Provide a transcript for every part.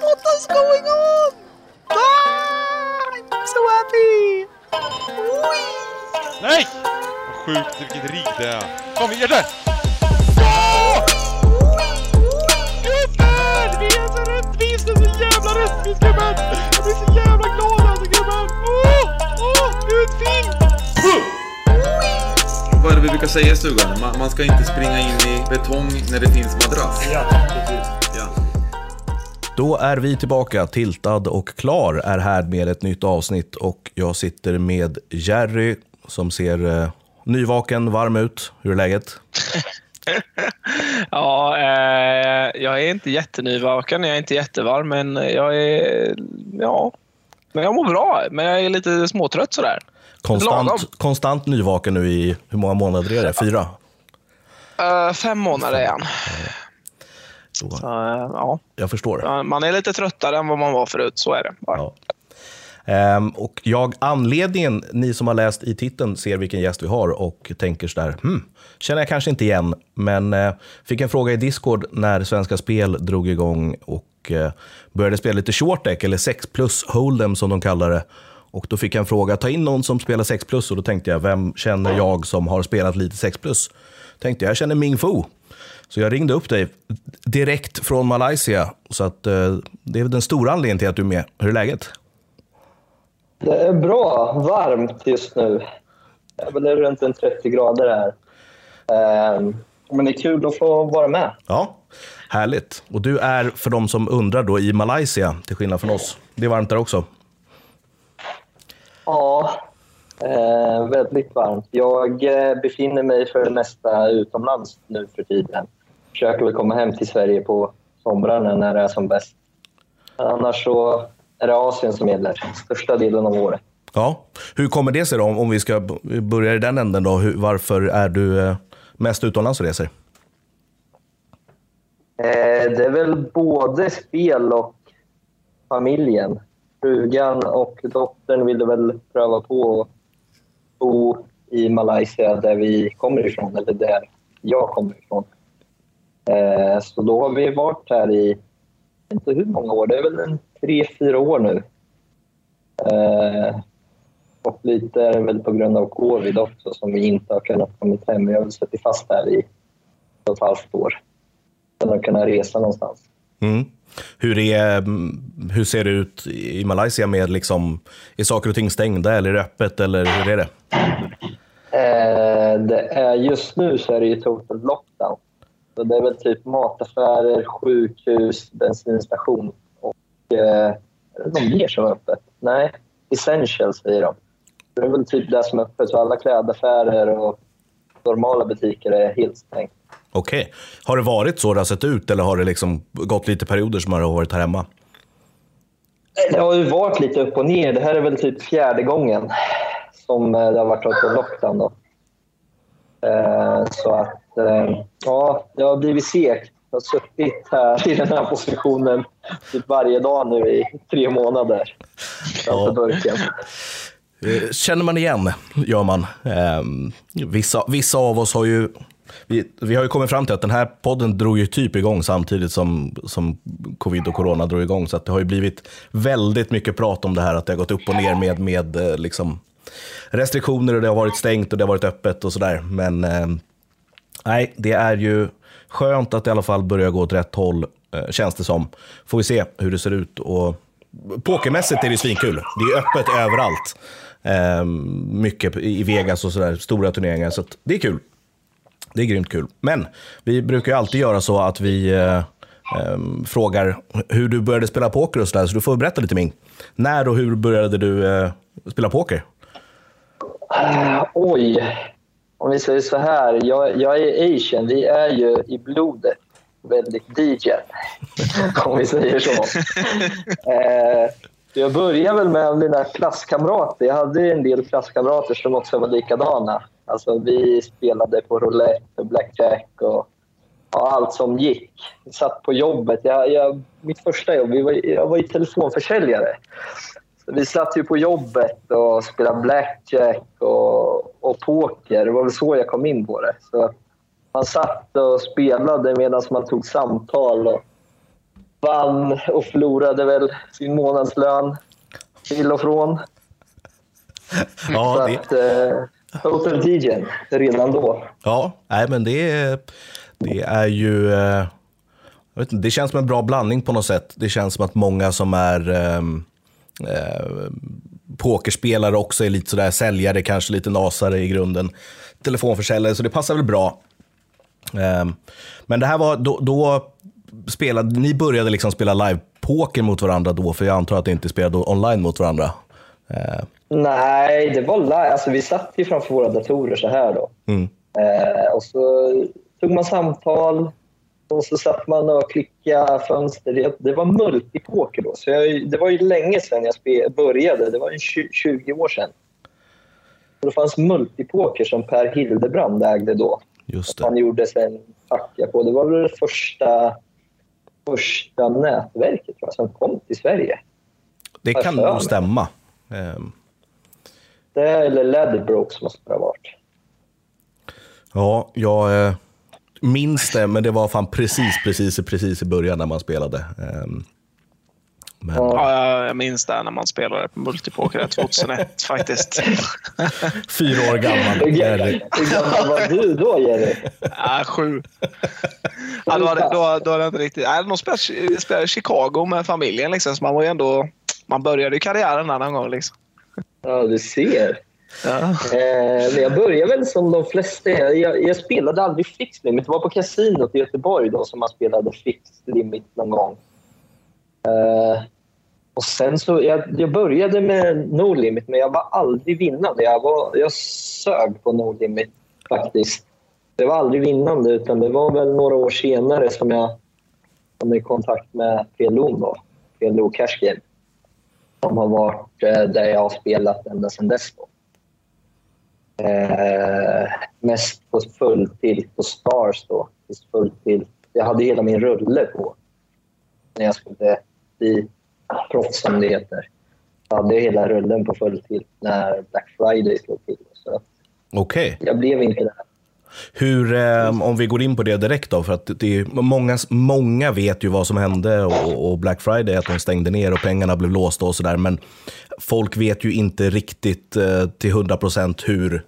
what is going on? Ah, I'm so happy! Nej! Vad sjukt vilket rigg det är. Kom, vi gör det! Gubben! Vi är så rättvisa, så jävla rättvist gubben! Jag blir så jävla glad alltså gubben! Åh! Åh! Utfint! Vad är det vi brukar säga i stugan? Man, man ska inte springa in i betong när det finns madrass. Ja, precis. Då är vi tillbaka. Tiltad och klar är här med ett nytt avsnitt och jag sitter med Jerry som ser eh, nyvaken, varm ut. Hur är läget? Ja, eh, jag är inte jättenyvaken, jag är inte jättevarm, men jag är... Ja, men jag mår bra. Men jag är lite småtrött sådär. Lagom. Konstant, konstant nyvaken nu i, hur många månader är det? Fyra? Eh, fem månader är han. Så, Så, eh, ja. jag förstår. Man är lite tröttare än vad man var förut, så är det bara. Ja. Ehm, och jag, anledningen, ni som har läst i titeln ser vilken gäst vi har och tänker sådär, hmm, känner jag kanske inte igen, men eh, fick en fråga i Discord när Svenska Spel drog igång och eh, började spela lite short deck, eller 6 plus hold'em som de kallar det. Och då fick jag en fråga, ta in någon som spelar 6 plus och då tänkte jag, vem känner jag som har spelat lite 6 plus? Tänkte jag, jag känner Ming Fu. Så jag ringde upp dig direkt från Malaysia. Så att, eh, det är den stora anledningen till att du är med. Hur är läget? Det är bra. Varmt just nu. Det är väl runt en 30 grader här. Ehm, Men det är kul att få vara med. Ja, härligt. Och du är, för de som undrar, då i Malaysia, till skillnad från oss. Det är varmt där också. Ja, eh, väldigt varmt. Jag eh, befinner mig för det mesta utomlands nu för tiden. Försöker väl komma hem till Sverige på somrarna när det är som bäst. Annars så är det Asien som gäller största delen av året. Ja. Hur kommer det sig då, om vi ska börja i den änden då? Hur, varför är du eh, mest utomlands och reser? Eh, det är väl både spel och familjen. Frugan och dottern ville väl pröva på att bo i Malaysia där vi kommer ifrån, eller där jag kommer ifrån. Eh, så då har vi varit här i, inte hur många år, det är väl en tre, fyra år nu. Eh, och lite är det väl på grund av covid också som vi inte har kunnat komma hem. Vi har väl suttit fast här i ett och ett halvt år utan att kunna resa någonstans. Mm. Hur, är, hur ser det ut i Malaysia med liksom, är saker och ting stängda eller är det öppet eller hur är det? Eh, det är, just nu så är det ju total lockdown. Så det är väl typ mataffärer, sjukhus, bensinstation och eh, mer som är öppet? Nej, essentials säger de. Det är väl typ det som är öppet, så alla klädaffärer och normala butiker är helt stängt. Okej. Har det varit så det har sett ut eller har det liksom gått lite perioder som har varit här hemma? Det har ju varit lite upp och ner. Det här är väl typ fjärde gången som eh, det har varit lockdown. Då. Eh, Så att, eh, ja, det har blivit segt. Jag har suttit här i den här positionen typ varje dag nu i tre månader framför Ja. burken. Eh, Känner man igen, gör man. Ehm, vissa, vissa av oss har ju vi, vi har ju kommit fram till att den här podden drog ju typ igång samtidigt som, som covid och corona drog igång. Så att det har ju blivit väldigt mycket prat om det här, att det har gått upp och ner med, med eh, liksom restriktioner och det har varit stängt och det har varit öppet och sådär. Men eh, nej, det är ju skönt att det i alla fall börjar gå åt rätt håll, eh, känns det som. Får vi se hur det ser ut. Och pokermässigt är det svinkul. Det är öppet överallt. Eh, mycket i Vegas och sådär, stora turneringar. Så att det är kul. Det är grymt kul. Men vi brukar ju alltid göra så att vi eh, eh, frågar hur du började spela poker och sådär. Så du får berätta lite Ming. När och hur började du eh, spela poker? Uh, oj, om vi säger så här. Jag, jag är asian. Vi är ju i blodet väldigt DJ, om vi säger så. Eh, jag började väl med mina klasskamrater. Jag hade en del klasskamrater som också var likadana. Alltså, vi spelade på roulette och blackjack och ja, allt som gick. Vi satt på jobbet. Jag, jag, mitt första jobb, vi var, jag var ju telefonförsäljare. Vi satt ju på jobbet och spelade blackjack och, och poker. Det var väl så jag kom in på det. Så man satt och spelade medan man tog samtal. Och vann och förlorade väl sin månadslön till och från. Ja, Så det, att, eh, Hotel DJn redan då. ja nej, men det, det är ju... eh, Jag vet inte, det känns som en bra blandning på något sätt. Det känns som att många som är ehm, eh, pokerspelare också är lite sådär säljare, kanske lite nasare i grunden. Telefonförsäljare, så det passar väl bra. Ehm, men det här var, då, då spelade, ni började liksom spela live-poker mot varandra då, för jag antar att ni inte spelade online mot varandra. Eh, Nej, det var live. Alltså, vi satt ju framför våra datorer så här då. mm. Eh, och så tog man samtal och så satt man och klickade fönster. Det, var multipoker då. Så jag, det var ju länge sedan jag spe, började. Det var ju 20, 20 år sedan. Och det fanns multipoker som Per Hildebrand ägde då. Just det. Han gjorde sen facka på. Det var väl det första, första nätverket jag, som kom till Sverige. Det kan nog stämma. Ehm, Det eller Ladbrokes måste det ha varit. Ja, jag eh, minns det, men det var fan precis, precis, precis i början när man spelade. Ehm, men Ja, jag, minns det när man spelade på multipoker 2001 faktiskt. fyra år gammal. Hur gammal, var du då, Jerry? Ja, sju. Ja, då, hade, då, då hade jag inte riktigt... Nej, de spelade, spelade Chicago med familjen. Liksom, så man var ju ändå... Man började ju karriären där någon gång. Liksom. Ja, du ser. Ja. Eh, men jag började väl som de flesta. Jag, jag spelade aldrig fixed limit. Det var på kasinot i Göteborg då som man spelade fixed limit någon gång. Eh, och sen så, jag, jag började med no limit, men jag var aldrig vinnande. Jag, var, jag sög på no limit faktiskt. Det var aldrig vinnande, utan det var väl några år senare som jag kom i kontakt med PLO då. PLO Cash Game. Som har varit eh, där jag har spelat ända sedan dess. Då. Eh, mest på full tilt på Stars då. Full tilt. Jag hade hela min rulle på när jag skulle bli proffs som det heter. Jag hade hela rullen på full tilt när Black Friday slog till. Så Okej. jag blev inte där. Hur, eh, om vi går in på det direkt då, för att det är, många, många vet ju vad som hände och, och Black Friday, att de stängde ner och pengarna blev låsta och sådär, men folk vet ju inte riktigt eh, till 100% hur,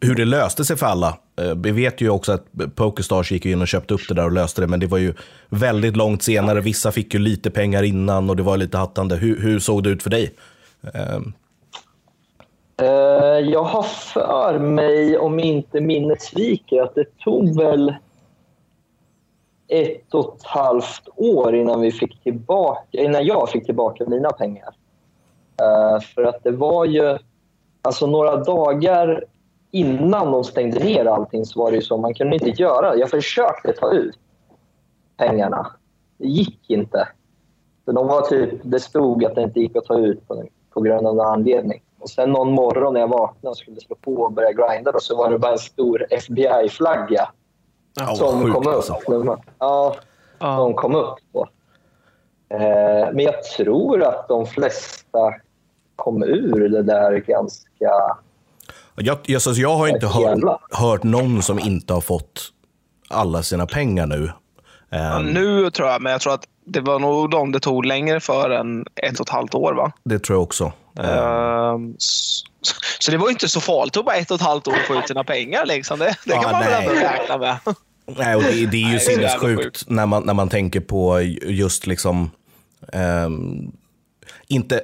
hur det löste sig för alla. Eh, vi vet ju också att Pokerstars gick in och köpte upp det där och löste det, men det var ju väldigt långt senare. Vissa fick ju lite pengar innan och det var lite hattande. Hur, hur såg det ut för dig? Eh, Eh, jag har för mig, om inte minnet sviker, att det tog väl ett och ett halvt år innan, vi fick tillbaka, innan jag fick tillbaka mina pengar. Eh, för att det var ju... Alltså några dagar innan de stängde ner allting så var det ju så man kunde inte göra. Jag försökte ta ut pengarna. Det gick inte. För de var typ, det stod att det inte gick att ta ut på, på grund av någon anledning. Och sen någon morgon när jag vaknade och skulle slå på och börja grinda då, så var det bara en stor FBI-flagga ja, som kom upp. alltså. Ja, Ja. som kom upp då. Eh, men jag tror att de flesta kom ur det där ganska... Jag, jag, så jag har inte hört, hört någon som inte har fått alla sina pengar nu. Ja, Ehm, nu tror jag, men jag tror att det var nog de det tog längre för än ett och ett halvt år. va? Det tror jag också. Ehm, Ehm, s- så det var inte så farligt. Tog bara ett och ett halvt år att få ut sina pengar. Liksom. Det, det kan man väl nej. ändå räkna med. nej, och det, det är ju Nej, sinnessjukt sjukt. när man, när man tänker på just liksom... ehm, inte...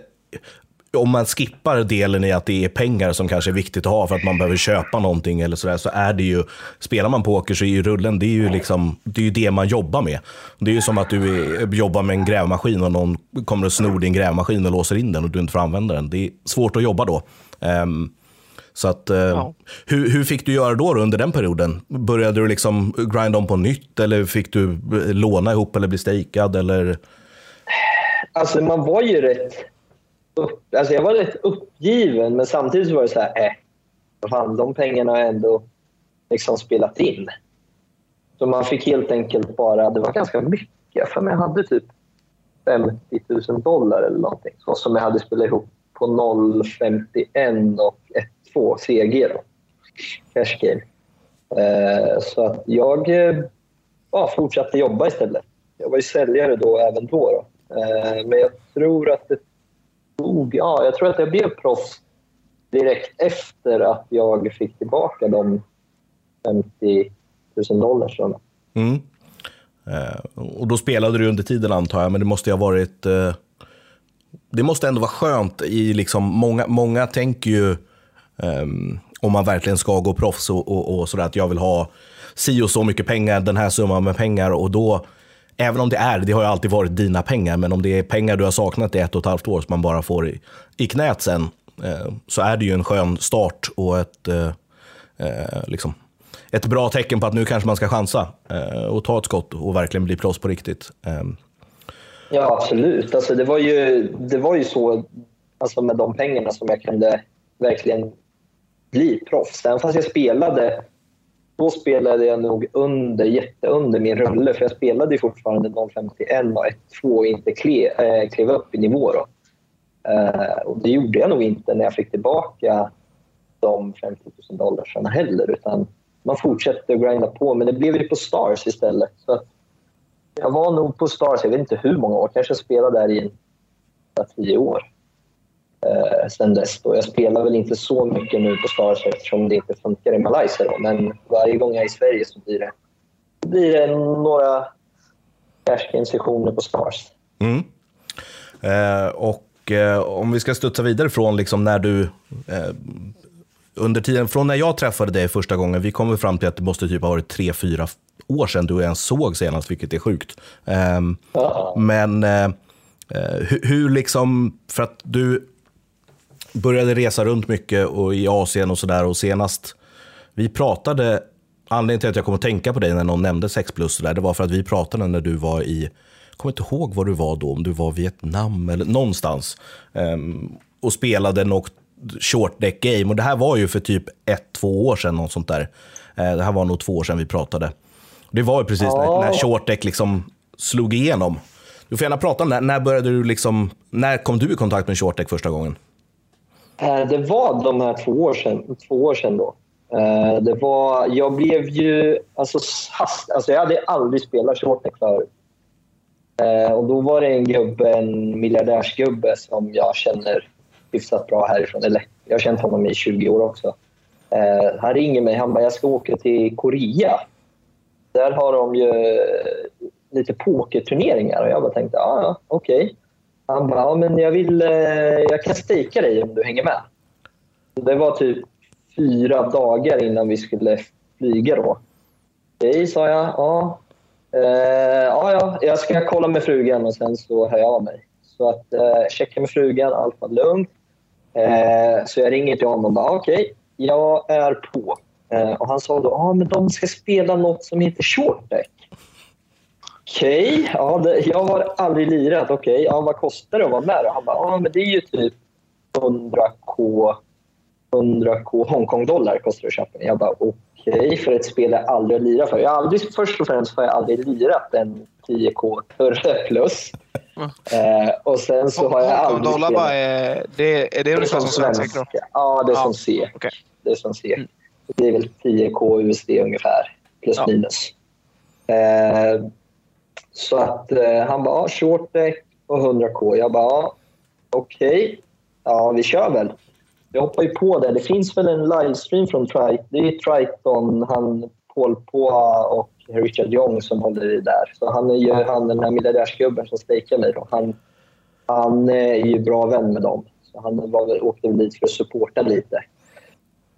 Om man skippar delen i att det är pengar som kanske är viktigt att ha för att man behöver köpa någonting eller sådär, så är det ju, spelar man poker så är ju rullen, det är ju liksom, det är ju det man jobbar med. Det är ju som att du är, jobbar med en grävmaskin och någon kommer och snor din grävmaskin och låser in den och du inte får använda den. Det är svårt att jobba då. Ehm, så att, eh, Ja. hur, hur fick du göra då, då under den perioden? Började du liksom grinda om på nytt eller fick du eh, låna ihop eller bli stakead? Eller? Alltså man var ju rätt... Upp, alltså jag var rätt uppgiven, men samtidigt så var det så här... Äh, fan, de pengarna har jag ändå liksom spelat in. Så man fick helt enkelt bara... Det var ganska mycket, för jag hade typ 50 000 dollar eller någonting. Så som jag hade spelat ihop på 0,51 och 1,2 CG då. Cash game. Eh, så att jag eh, ja, fortsatte jobba istället. jag var ju säljare då även då. då. Eh, men jag tror att det tog... Ja, jag tror att jag blev proffs direkt efter att jag fick tillbaka de 50 000 dollar. Mm. Eh, och då spelade du under tiden antar jag, men det måste ju ha varit... Eh, det måste ändå vara skönt i liksom, många, många tänker ju eh, om man verkligen ska gå proffs och, och, och sådär att jag vill ha si och så mycket pengar, den här summan med pengar och då Även om det är, det har ju alltid varit dina pengar, men om det är pengar du har saknat i ett och ett halvt år som man bara får i, i knät sen, eh, så är det ju en skön start och ett, eh, eh, liksom, ett bra tecken på att nu kanske man ska chansa eh, och ta ett skott och verkligen bli proffs på riktigt. Ehm. Ja, absolut. Alltså, det, var ju, det var ju så alltså, med de pengarna som jag kunde verkligen bli proffs. Även fast jag spelade då spelade jag nog under, jätteunder min rulle, för jag spelade ju fortfarande 0,51 och 1,2 och inte klev, äh, eh, klev upp i nivå. Då. Äh, och det gjorde jag nog inte när jag fick tillbaka de 50 000 dollarna heller, utan man fortsatte att grinda på, men det blev ju på Stars istället. Så att jag var nog på Stars, jag vet inte hur många år, kanske spelade där i tio år eh, sen dess. Då. Jag spelar väl inte så mycket nu på Stars eftersom det inte funkar i Malaysia. Då. Men varje gång jag är i Sverige så blir det, blir det några sessioner på Stars. Mm. Eh, och eh, om vi ska studsa vidare från liksom när du eh, under tiden, från när jag träffade dig första gången, vi kommer fram till att det måste typ ha varit tre, fyra år sedan du ens såg senast, vilket är sjukt. Um. Men uh, hur, hur, liksom, för att du började resa runt mycket och i Asien och sådär och senast vi pratade, anledningen till att jag kom att tänka på dig när någon nämnde 6 plus, där, det var för att vi pratade när du var i, jag kommer inte ihåg var du var då, om du var Vietnam eller någonstans um, och spelade något short deck game och det här var ju för typ ett, två år sedan, något sånt där. Uh, det här var nog två år sedan vi pratade. Det var ju precis när, när short deck liksom slog igenom. Du får gärna prata om det. När började du liksom, när kom du i kontakt med short deck första gången? Eh, det var de här två år sedan, två år sedan då. Eh, det var, jag blev ju... Alltså, hast, alltså jag hade aldrig spelat shortneck förut. Eh, och då var det en gubbe, en miljardärsgubbe som jag känner hyfsat bra härifrån. Eller jag har känt honom i 20 år också. Han ringer mig han bara, jag ska åka till Korea. Där har de ju lite pokerturneringar och jag bara tänkte, ja, ja okej. Okay. Han bara, ja, men jag, vill, eh, jag kan steka dig om du hänger med. Det var typ fyra dagar innan vi skulle flyga då. Okej, sa jag. Ja. Eh, ja, ja, jag ska kolla med frugan och sen så hör jag av mig. Så att eh, checka med frugan, allt var lugnt. Eh, så jag ringer till honom och bara, okej, okay, jag är på. Eh, och han sa då, ja, men de ska spela något som heter short deck. Okej, okay, ja, jag har aldrig lirat. Okej, okay, ja, vad kostar det att vara med? Då? Han bara, ja, men det är ju typ 100k, 100k Hongkong-dollar kostar det att köpa. Jag bara, okej, okay, för ett spel jag aldrig har lirat för. Jag har aldrig, först och främst har jag aldrig lirat en 10k för plus. Eh, och sen så har jag aldrig. Vad är det? Är det, ungefär som svenska? Ja, det är som C. Okay. Det är som C. Mm. Det är väl 10k USD ungefär, plus ja. minus. Eh, så att eh, han bara, short deck och 100k. Jag bara, okej. Okay. Ja, vi kör väl. Jag hoppar ju på det. Det finns väl en livestream från Triton. Det är Triton, han Paul Poa och Richard Young som håller i där. Så han är ju han, den här miljardärsgubben som stejkar mig. Då. Han, han är ju bra vän med dem. Så han var, åkte väl dit för att supporta lite.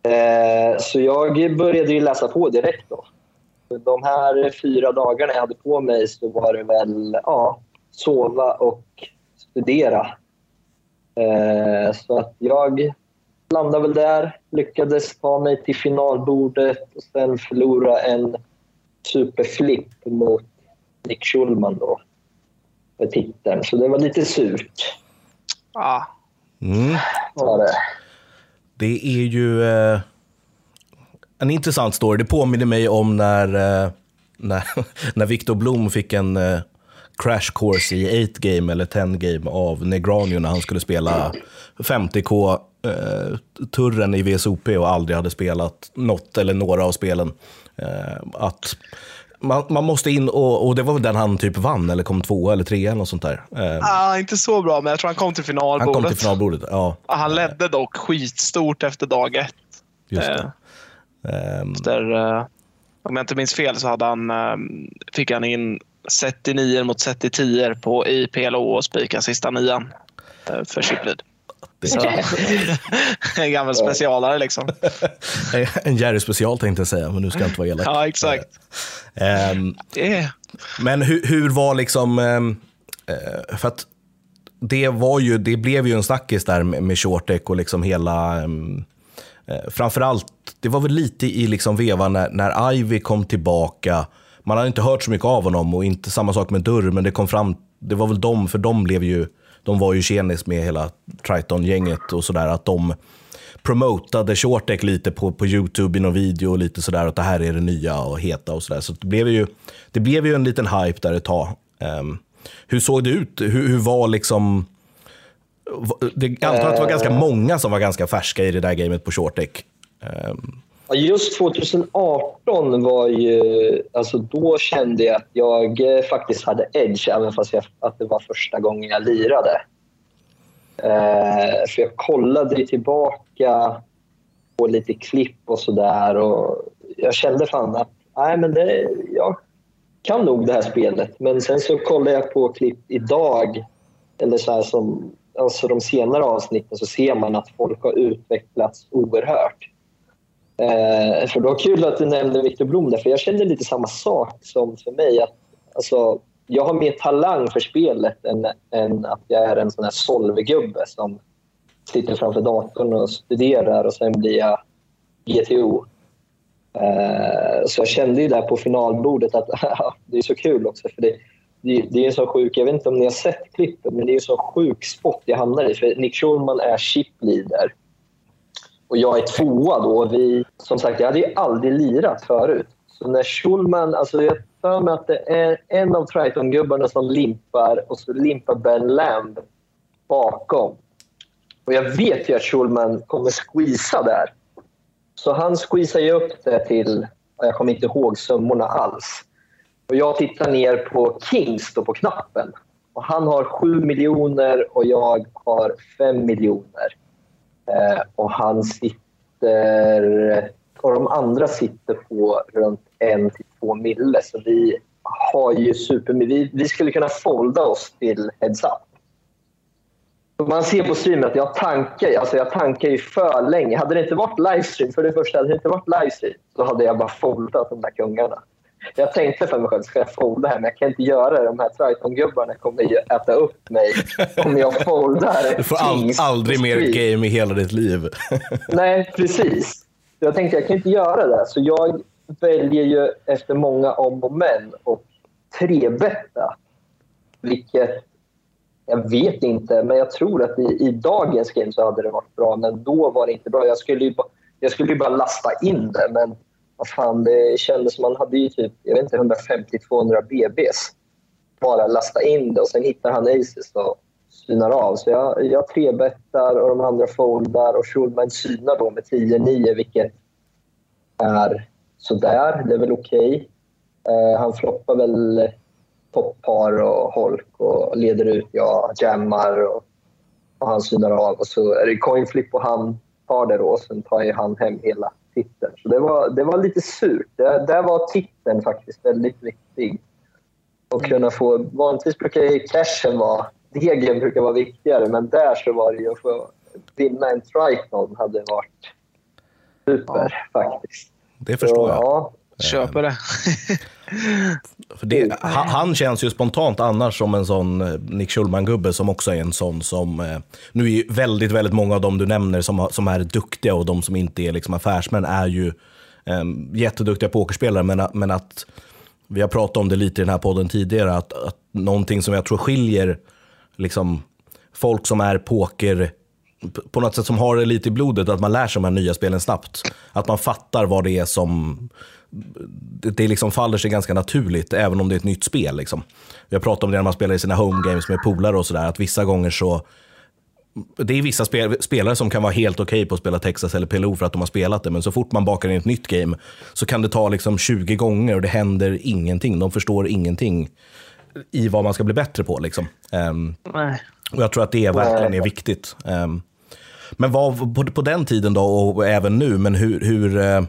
Eh, så jag började ju läsa på direkt. då de här fyra dagarna jag hade på mig så var det väl ja, sova och studera. Eh, så att jag landade väl där, lyckades ta mig till finalbordet och sen förlora en superflip mot Nick Schulman då för titeln. Så det var lite surt. Ah. Mm. Var det. det är ju... Eh en intressant story. Det påminner mig om när, eh, när, när Victor Blom fick en eh, crash course i 8 game eller 10 game av Negranio när han skulle spela 50k eh, turren i VSOP och aldrig hade spelat något eller några av spelen. att man, man måste in och, och det var väl den han typ vann eller kom två eller tre eller något sånt där. Ah, inte så bra, men jag tror han kom till han finalbordet. kom till finalbordet. Ja, Han ledde dock skitstort efter dag ett. just det. Ehm, Där, eh, om jag inte minns fel så hade han, eh, fick han in set i nior mot set i tior på i PLO och spika sista nian eh, för Så, en gammal specialare liksom. en Jerry special tänkte jag säga, men nu ska jag inte vara elak. Ja, exakt. Ehm, Det är, Men hur, hur var liksom, ehm, eh, för att det var ju, det blev ju en snackis där med, med Shortek och liksom hela, um, eh, framförallt, det var väl lite i liksom vevan när, när Ivy kom tillbaka, man hade inte hört så mycket av honom och inte samma sak med Durr, men det kom fram, det var väl de, för de blev ju, de var ju tjenis med hela Triton-gänget och sådär, att de promotade Shortek lite på, på YouTube i någon video och lite sådär att det här är det nya och heta och sådär. Så det blev, ju, det blev ju en liten hype där ett tag. Ehm, hur såg det ut? Hur, hur var liksom... Det, jag antar att det var ganska många som var ganska färska i det där gamet på Shortek. Ehm, Ja, Just 2018 var ju... Alltså då kände jag att jag eh, faktiskt hade edge, även fast jag, att det var första gången jag lirade. Eh, för jag kollade ju tillbaka på lite klipp och sådär och jag kände fan att nej, men det, jag kan nog det här spelet. Men sen så kollade jag på klipp idag, eller så här som, alltså de senare avsnitten, så ser man att folk har utvecklats oerhört. Eh, för det var kul att du nämnde Viktor Blom där, för jag kände lite samma sak som för mig. Att, alltså, jag har mer talang för spelet än, än att jag är en sån här solvegubbe som sitter framför datorn och studerar och sen blir jag GTO. Eh, så jag kände ju där på finalbordet att det är så kul också. För det, det, det är en så sjuk, jag vet inte om ni har sett klippet, men det är en så sjuk spot jag hamnar i. För Nick Schulman är chipleader. och jag är tvåa då. Vi, som sagt, jag hade ju aldrig lirat förut. Så när Schulman, alltså jag för mig att det är en av Triton-gubbarna som limpar och så limpar Ben Lamb bakom. Och jag vet ju att Schulman kommer squeeza där. Så han squeezar ju upp det till, jag kommer inte ihåg summorna alls. Och jag tittar ner på Kings då på knappen. Och han har 7 miljoner och jag har 5 miljoner. Eh, och han sitter... Och de andra sitter på runt 1-2 mille. Så vi har ju super... Vi, vi skulle kunna folda oss till heads up. Man ser på streamen att jag tankar, alltså jag tankar ju för länge. Hade det inte varit livestream, för det första, hade det inte varit livestream så hade jag bara foldat de där kungarna. Jag tänkte för mig själv, ska jag folda här? Men jag kan inte göra det. De här Triton-gubbarna kommer ju äta upp mig om jag foldar du får all, aldrig mer game i hela ditt liv. Nej, precis. Jag tänkte jag kan inte göra det. Så jag väljer ju efter många om och men och trebetta. Vilket jag vet inte, men jag tror att i, i dagens game så hade det varit bra. Men då var det inte bra. Jag skulle ju bara, jag skulle ju bara lasta in det, men vad fan, det kändes som man hade ju typ jag vet inte, 150-200 BBs. Bara lasta in det och sen hittar han aces och synar av. Så jag, jag trebettar och de andra foldar och Schulman synar då med 10-9 vilket är sådär. Det är väl okej. Eh, han floppar väl toppar och holk och leder ut. Jag jammar och, och han synar av. Och så är det coin flip och han tar det då och sen tar ju han hem hela titeln. Så det var, det var lite surt. Det, där var titeln faktiskt väldigt viktig. Och kunna få, vanligtvis brukar ju cashen vara, degen brukar vara viktigare, men där så var det ju att få vinna en Triton hade varit super faktiskt. Det förstår Så, jag. Ja, Köper det. Det, han, känns ju spontant annars som en sån eh, Nick Schulman-gubbe som också är en sån som... Eh, nu är ju väldigt, väldigt många av dem du nämner som, som är duktiga och de som inte är liksom affärsmän är ju eh, jätteduktiga pokerspelare. Men, att- men att, vi har pratat om det lite i den här podden tidigare, att, att någonting som jag tror skiljer liksom, folk som är poker på något sätt som har det lite i blodet, att man lär sig de här nya spelen snabbt. Att man fattar vad det är som det, det liksom faller sig ganska naturligt, även om det är ett nytt spel. Liksom. Jag pratar om det när man spelar i sina home games med polare och sådär, att vissa gånger så det är vissa spel, spelare som kan vara helt okej på att spela Texas eller PLO för att de har spelat det, men så fort man bakar in ett nytt game så kan det ta liksom 20 gånger och det händer ingenting. De förstår ingenting i vad man ska bli bättre på. Liksom. Um, Nej och jag tror att det verkligen är viktigt. Ehm, men vad, på, på den tiden då, och även nu, men hur, hur eh,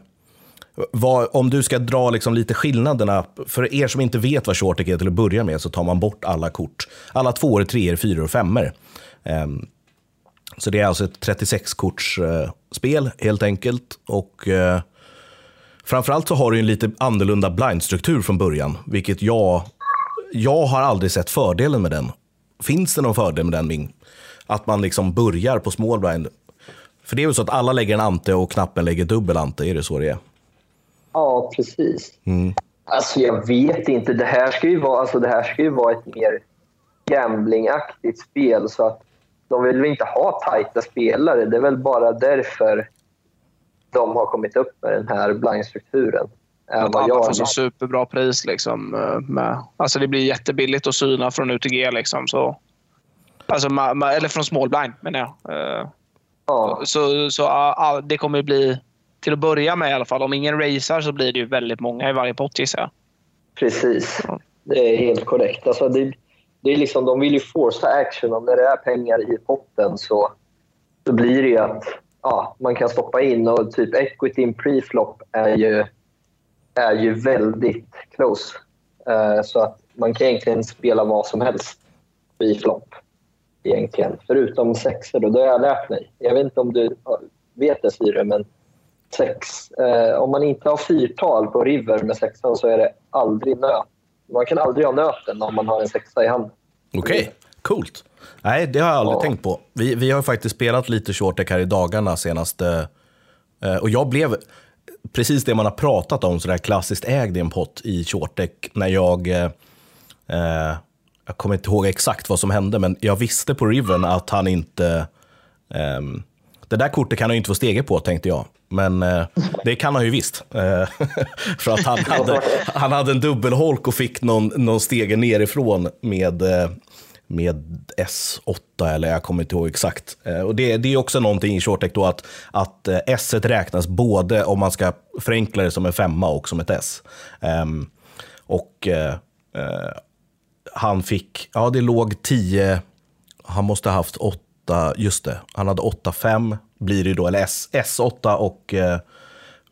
vad, om du ska dra liksom lite skillnaderna, för er som inte vet vad shortec är till att börja med, så tar man bort alla kort. Alla tvåor, treor, fyror och femmor. Ehm, så det är alltså ett 36-korts eh, spel helt enkelt. Och eh, framförallt så har du en lite annorlunda blindstruktur från början, vilket jag, jag har aldrig sett fördelen med den. Finns det någon fördel med den, Ming? Att man liksom börjar på small blind? För det är väl så att alla lägger en ante och knappen lägger dubbel ante, är det så det är? Ja, precis. Mm. Alltså jag vet inte. Det här ska ju vara, alltså, det här ska ju vara ett mer gamblingaktigt spel. Så att de vill väl inte ha tajta spelare. Det är väl bara därför de har kommit upp med den här blindstrukturen. Att alla jag får så superbra pris. Liksom, eh, med. Alltså det blir jättebilligt att syna från UTG. Liksom, så. Alltså, ma- ma- eller från small blind menar jag. Eh, ja, Så, så ah, det kommer bli, till att börja med i alla fall, om ingen racear så blir det ju väldigt många i varje pott gissar jag. precis. Det är helt korrekt. Alltså det, det är liksom, de vill ju forsa action. När det är pengar i potten så, så blir det ju att ja, man kan stoppa in. Och typ equity in preflop är ju, är ju väldigt close. Eh, så att man kan egentligen spela vad som helst i flop. Egentligen. Förutom sexor. Då, det har jag lärt mig. Jag vet inte om du vet det Syre, men sex. Eh, om man inte har fyrtal på river med sexan så är det aldrig nöt. Man kan aldrig ha nöten om man har en sexa i handen. Okej, coolt. Nej, det har jag aldrig Ja. tänkt på. Vi, vi har faktiskt spelat lite shortec här i dagarna senaste... eh, och jag blev precis det man har pratat om, sådär klassiskt ägd i en pott i shortec när jag... Eh, jag kommer inte ihåg exakt vad som hände, men jag visste på Riven att han inte... Eh, det där kortet kan han ju inte få stege på, tänkte jag. Men eh, det kan han ju visst. Eh, för att han hade, han hade en dubbelholk och fick någon, någon stege nerifrån med, eh, med S8, eller jag kommer inte ihåg exakt. Eh, och det, det är också någonting i ShortTech då att, att eh, S räknas både om man ska förenkla det som en femma och som ett S. Ehm, och eh, eh, han fick, ja det låg 10, han måste ha haft 8, just det, han hade 8-5 blir det då, eller S, S8 och eh,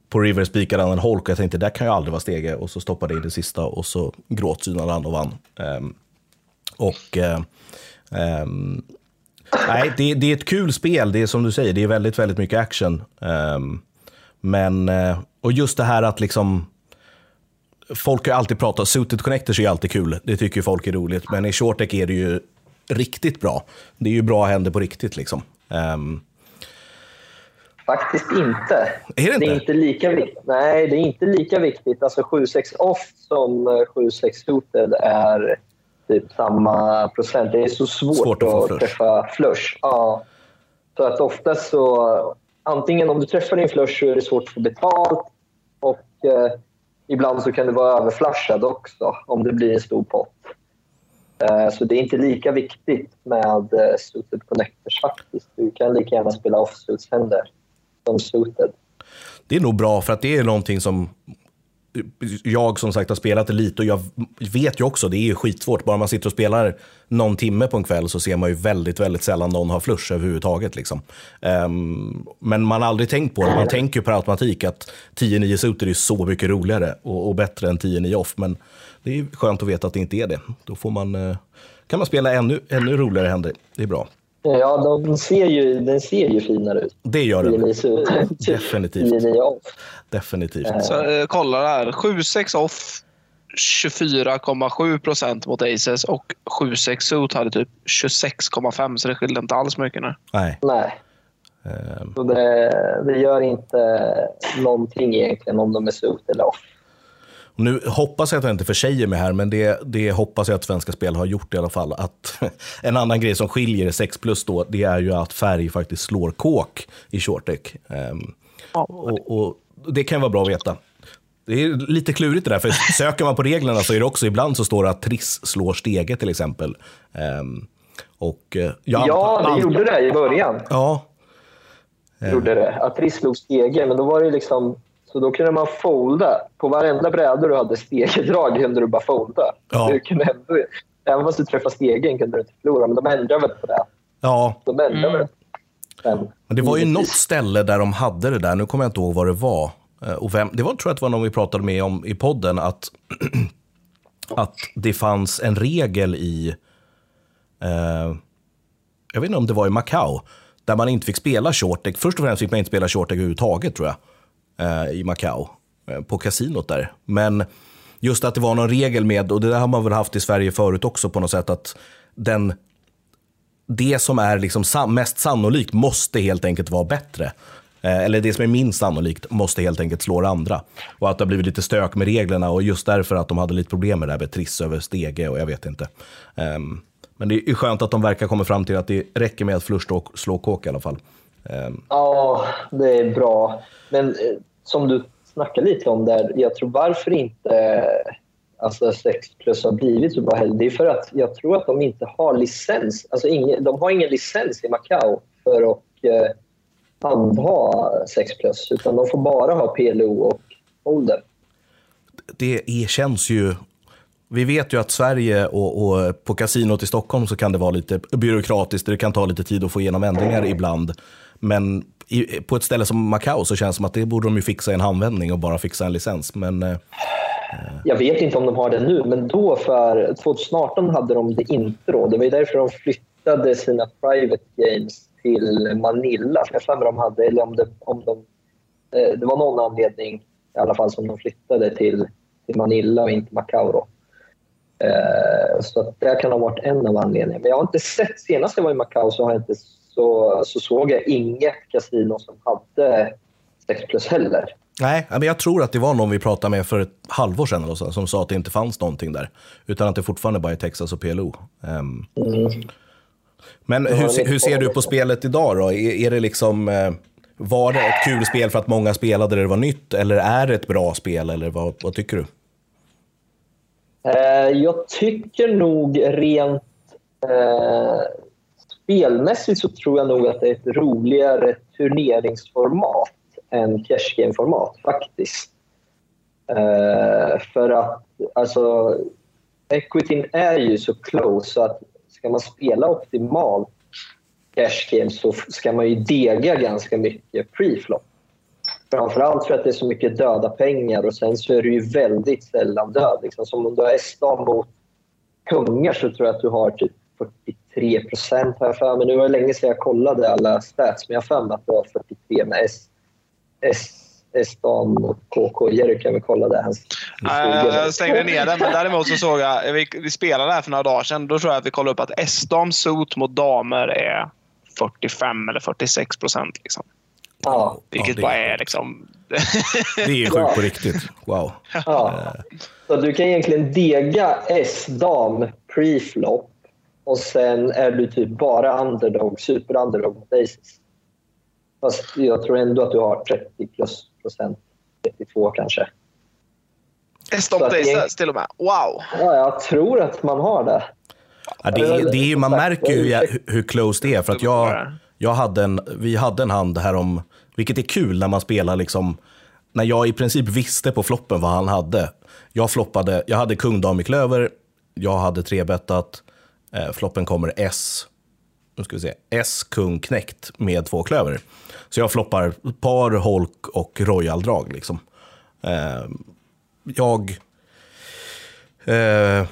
på River spikade han en holk och jag tänkte det kan ju aldrig vara stege och så stoppade jag in det sista och så gråtsynade han och vann. Ehm, och eh, ehm, nej, det, det är ett kul spel, det är som du säger, det är väldigt, väldigt mycket action. Ehm, men, eh, och just det här att liksom, folk har alltid pratat, suited connectors är ju alltid kul, det tycker ju folk är roligt, men i shortec är det ju riktigt bra. Det är ju bra händer på riktigt liksom. Ehm, Faktiskt inte. Är det inte? Det är inte lika viktigt. Nej, det är inte lika viktigt. Alltså 7-6 off som eh, 7-6 suited är typ samma procent. Det är så svårt, Svårt att att, flush. träffa flush. Ja. Så att oftast så... Antingen om du träffar din flush så är det svårt att få betalt och eh, ibland så kan du vara överflashad också om det blir en stor pott. Eh, så det är inte lika viktigt med eh, suited connectors faktiskt. Du kan lika gärna spela off-suits händer som suited. Det är nog bra för att det är någonting som jag som sagt har spelat det lite och jag vet ju också, det är ju skitsvårt. Bara man sitter och spelar någon timme på en kväll så ser man ju väldigt, väldigt sällan någon har flush överhuvudtaget. Liksom. Ehm, men man har aldrig tänkt på det. Man tänker ju per automatik att 10-9 suter är så mycket roligare och, och bättre än 10-9 off. Men det är skönt att veta att det inte är det. Då får man, eh, kan man spela ännu, ännu roligare händer. Det är bra. Ja, de ser ju, den ser ju finare ut. Det gör det. 10-9 suited. Definitivt. 10-9 off. Definitivt. Så, eh, kolla där. 7-6 off 24,7 procent mot Aces och 7-6 suit hade typ 26,5 så det skilde inte alls mycket nu. Nej. Nej, Ehm, så det, det gör inte någonting egentligen om de är suit eller off. Nu hoppas jag att jag inte försäger mig här, men det, det hoppas jag att Svenska Spel har gjort i alla fall. Att, en annan grej som skiljer 6 plus då, det är ju att färg faktiskt slår kåk i shortec. Ehm, och, och det kan vara bra att veta. Det är lite klurigt det där, för söker man på reglerna så är det också ibland så står det att triss slår stege till exempel. Ehm, Och jag Ja, det gjorde det i början. Ja, Gjorde det. Atris slog stege, men då var det liksom... Så då kunde man folda. På varenda bräda du hade stegedrag kunde du bara folda. Ja. Du kunde ändå, även fast du träffade stegen kunde du inte förlora, men de ändrade väl på det. ja. De ändrade Mm. Men, det var ju något ställe där de hade det där, nu kommer jag inte ihåg vad det var. Eh, Och vem, det var, tror jag att det var någon vi pratade med om i podden, att, att det fanns en regel i, eh, jag vet inte om det var i Macau, där man inte fick spela shortdeck. Först och främst fick man inte spela shortdeck överhuvudtaget tror jag, eh, i Macau, eh, på kasinot där. Men just att det var någon regel med, och det där har man väl haft i Sverige förut också på något sätt, att den det som är liksom mest sannolikt måste helt enkelt vara bättre. Eh, eller det som är minst sannolikt måste helt enkelt slå det andra. Och att det har blivit lite stök med reglerna och just därför att de hade lite problem med det här med triss över stege och jag vet inte. Ehm, men det är ju skönt att de verkar komma fram till att det räcker med att flush slå, slå kåk i alla fall. Ehm. Ja, det är bra. Men eh, som du snackade lite om där, jag tror varför inte alltså 6 plus har blivit så bra heller, det är för att jag tror att de inte har licens. Alltså ingen, de har ingen licens i Macau för att eh, handha 6 plus, utan de får bara ha PLO och Holder. det känns ju... Vi vet ju att Sverige och, och på kasinot i Stockholm så kan det vara lite byråkratiskt. Det kan ta lite tid att få igenom ändringar ibland. Men i, på ett ställe som Macau så känns det som att det borde de ju fixa i en handvändning och bara fixa en licens. Men eh, jag vet inte om de har det nu, men då för 2018 hade de det inte. Då. Det var ju därför de flyttade sina private games till Manila. Jag för de hade, eller om det, om de, eh, det var någon anledning i alla fall som de flyttade till, till Manila och inte Macau. Då. Eh, så att det kan ha varit en av anledningarna. Men jag har inte sett, senast jag var i Macau så, har jag inte, så, så såg jag inget kasino som hade 6 plus heller. nej, men jag tror att det var någon vi pratade med för ett halvår sedan eller så, som sa att det inte fanns någonting där. Utan att det fortfarande bara är Texas och PLO. Ehm, Men hur, hur ser du på spelet idag då? Är, är det liksom... eh, Var det ett kul spel för att många spelade det, det var nytt? Eller är det ett bra spel? Eller vad, vad tycker du? Eh, Jag tycker nog rent eh, spelmässigt så tror jag nog att det är ett roligare turneringsformat än cash game-format faktiskt. Eh, för att alltså, equityn är ju så close så att ska man spela optimalt cash game så ska man ju dega ganska mycket pre-flop. Framförallt för att det är så mycket döda pengar och sen så är du ju väldigt sällan död. Liksom, som om du har S-dam mot kungar så tror jag att du har typ 43 procent har jag för mig. Nu var det länge sedan jag kollade alla stats men jag har för mig att du har 43 med S. S S-dam mot KK. Jerry kan vi kolla det. Hans Nej, Jag stängde ner den, men däremot så såg jag... Vi, vi spelade här för några dagar sedan. Då tror jag att vi kollade upp att S-dam sot mot damer är 45 eller 46 procent. Liksom. Ja, Vilket det- bara är liksom... Det är sjukt på riktigt. Wow. ja. Så du kan egentligen dega S-dam pre-flop och sen är du typ bara underdog, super-underdog mot aces. Fast jag tror ändå att du har 30 plus procent, 32 kanske. Det- aces till och med. Wow! Ja, jag tror att man har det. Ja, det, är- det är, man märker ju hur, hur close det är. För att jag, jag hade en, vi hade en hand här om, vilket är kul när man spelar liksom, när jag i princip visste på floppen vad han hade. Jag floppade, jag hade kung, dam i klöver, jag hade trebettat, eh, floppen kommer S, nu ska vi se, S, kung, knäckt med två klöver. Så jag floppar par, holk och royal-drag. Liksom. Eh, jag... Eh,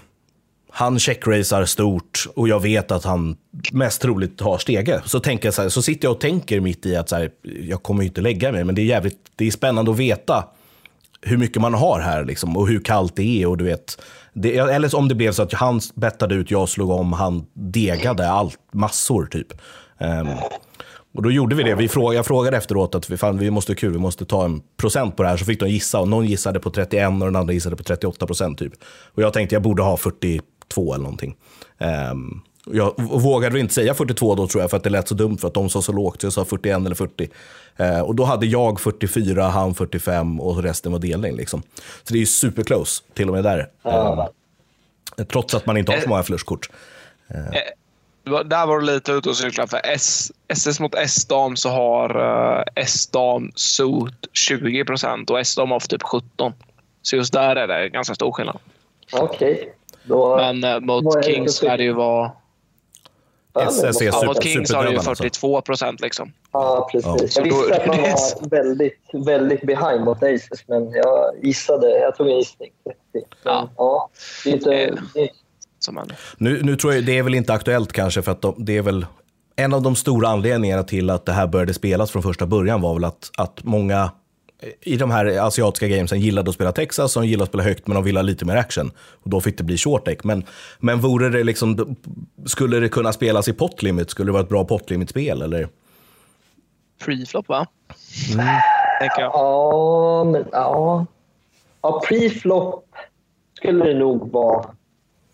han checkracear stort och jag vet att han mest troligt har stege. Så, tänker jag så, här, så sitter jag och tänker mitt i att så här, jag kommer ju inte lägga mig, men det är jävligt det är spännande att veta hur mycket man har här liksom, och hur kallt det är. Och du vet, det, eller om det blev så att han bettade ut, jag slog om, han degade allt, massor typ. Um, och då gjorde vi det. Vi frågade, jag frågade efteråt att vi, fan, vi måste kul, vi måste ta en procent på det här. Så fick de gissa och någon gissade på 31 och den andra gissade på 38 procent typ. Och jag tänkte jag borde ha 42 eller någonting. Ehm, jag vågade inte säga 42 då tror jag för att det lät så dumt för att de sa så lågt. Så jag sa 41 eller 40. Eh, och då hade jag 44, han 45 och resten var delning. Liksom. Så det är ju superclose till och med där. Ehm, trots att man inte har så många flushkort. Var- Där var det lite ute och cykla. För S, SS mot S-dam så har uh, S-dam SOT 20% och S-dam har typ 17 Så just där är det ganska stor skillnad. Okej. Då... Men Vad mot är Kings är det ju vad... SS är måste- Ja, super- mot Kings har det ju superdödande alltså. 42 procent liksom. Ja, precis. Ja. Jag visste att man var väldigt, väldigt behind mot Aces, men jag gissade. Jag tog en gissning. 30. Men, Ja. ja. det är inte... Eh. Det är, Som en, Nu, nu tror jag det är väl inte aktuellt kanske för att de, det är väl en av de stora anledningarna till att det här började spelas från första början var väl att, att många i de här asiatiska gamesen gillade att spela Texas, de gillade att spela högt men de ville ha lite mer action. Och då fick det bli short deck. Men, men vore det liksom, skulle det kunna spelas i pot limit? Skulle det vara ett bra pot limit-spel eller? Preflop, va? Mm. Tänker jag. ja, men ja. Ja, pre-flop skulle det nog vara.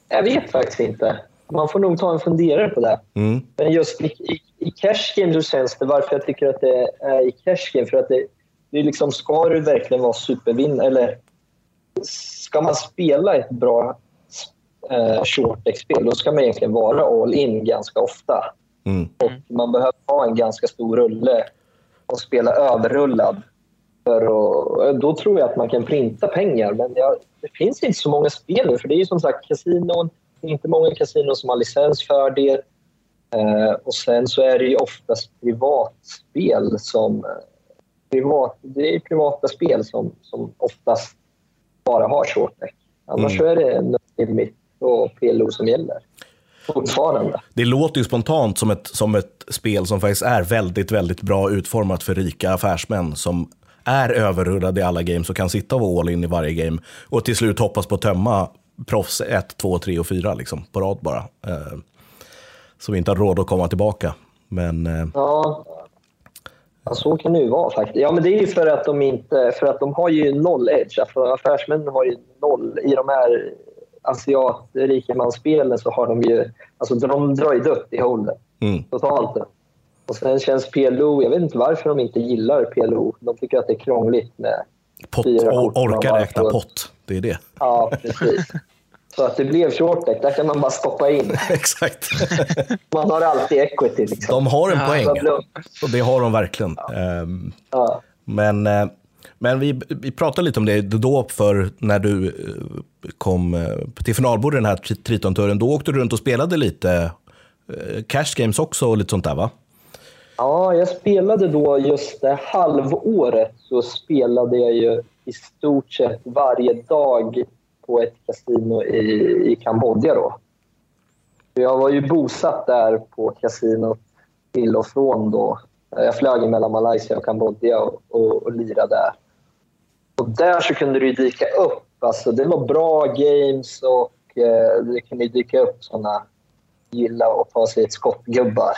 Jag vet faktiskt inte. Man får nog ta en funderare på det. Mm. Men just i, i, i cash game så känns det, varför jag tycker att det är i cash game, för att det, det är liksom, ska du verkligen vara supervinnare, eller ska man spela ett bra eh, short deck-spel, då ska man egentligen vara all in ganska ofta. Mm. Och man behöver ha en ganska stor rulle och spela överrullad. Att, då tror jag att man kan printa pengar, men det finns inte så många spel nu. För det är ju som sagt kasinon. Det är inte många kasinon som har licens för det. Eh, och sen så är det ju oftast privatspel som... eh, Privat, det är privata spel som, som oftast bara har short deck. Annars Mm. är det no limit och PLO som gäller. Det låter ju spontant som ett, som ett spel som faktiskt är väldigt, väldigt bra utformat för rika affärsmän som är överrullade i alla games och kan sitta och vara all in i varje game och till slut hoppas på att tömma proffs 1, 2, 3 och 4 liksom, på rad bara. Eh, så vi inte har råd att komma tillbaka. Men eh, Ja. ja, så kan det ju vara faktiskt. Ja, men det är ju för att de inte... För att de har ju noll edge. Alltså, affärsmännen har ju noll. I de här asiat-rikemansspelen så har de ju... Alltså de drar ju dött i hålen. mm, Totalt dött. Och sen känns PLO... Jag vet inte varför de inte gillar PLO. De tycker att det är krångligt med... pott, Fyra or, kort orka räkna pott, det är det. Ja, precis. Så att det blev short deck, där kan man bara stoppa in. Exakt. Man har alltid equity. Liksom. De har en Ja, poäng, och det har de verkligen. Ehm, Ja. Men, eh, men vi, vi pratade lite om det då för när du eh, kom eh, till finalbordet den här tri- Triton-touren. Då åkte du runt och spelade lite cash games också och lite sånt där va? Ja, jag spelade då just det halvåret så spelade jag ju i stort sett varje dag på ett kasino i, i Kambodja då. Jag var ju bosatt där på kasinot till och från då. Jag flög mellan Malaysia och Kambodja och, och, och lirade där. Och där så kunde det dyka upp. Alltså, det var bra games och eh, det kunde dyka upp såna gilla att ta sig ett skottgubbar.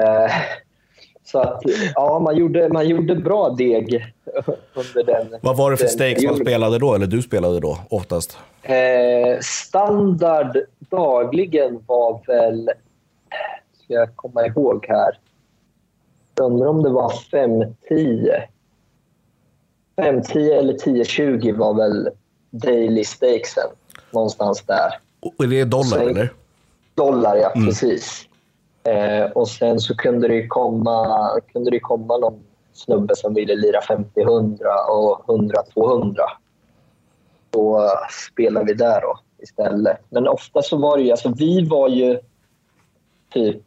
Eh, så att, ja, man gjorde, man gjorde bra deg under den. Vad var det för stakes man spelade då, eller du spelade då oftast? Eh, standard dagligen var väl... Ska jag komma ihåg här? Jag undrar om det var 5-10. 5-10 eller 10-20 var väl daily stakesen. Någonstans där. Och är det dollar Så- eller? Dollar, ja. Precis. Eh, och sen så kunde det komma, kunde det komma någon snubbe som ville lira 50-100 och 100-200. Då spelade vi där då istället. Men ofta så var det ju... Alltså vi var ju typ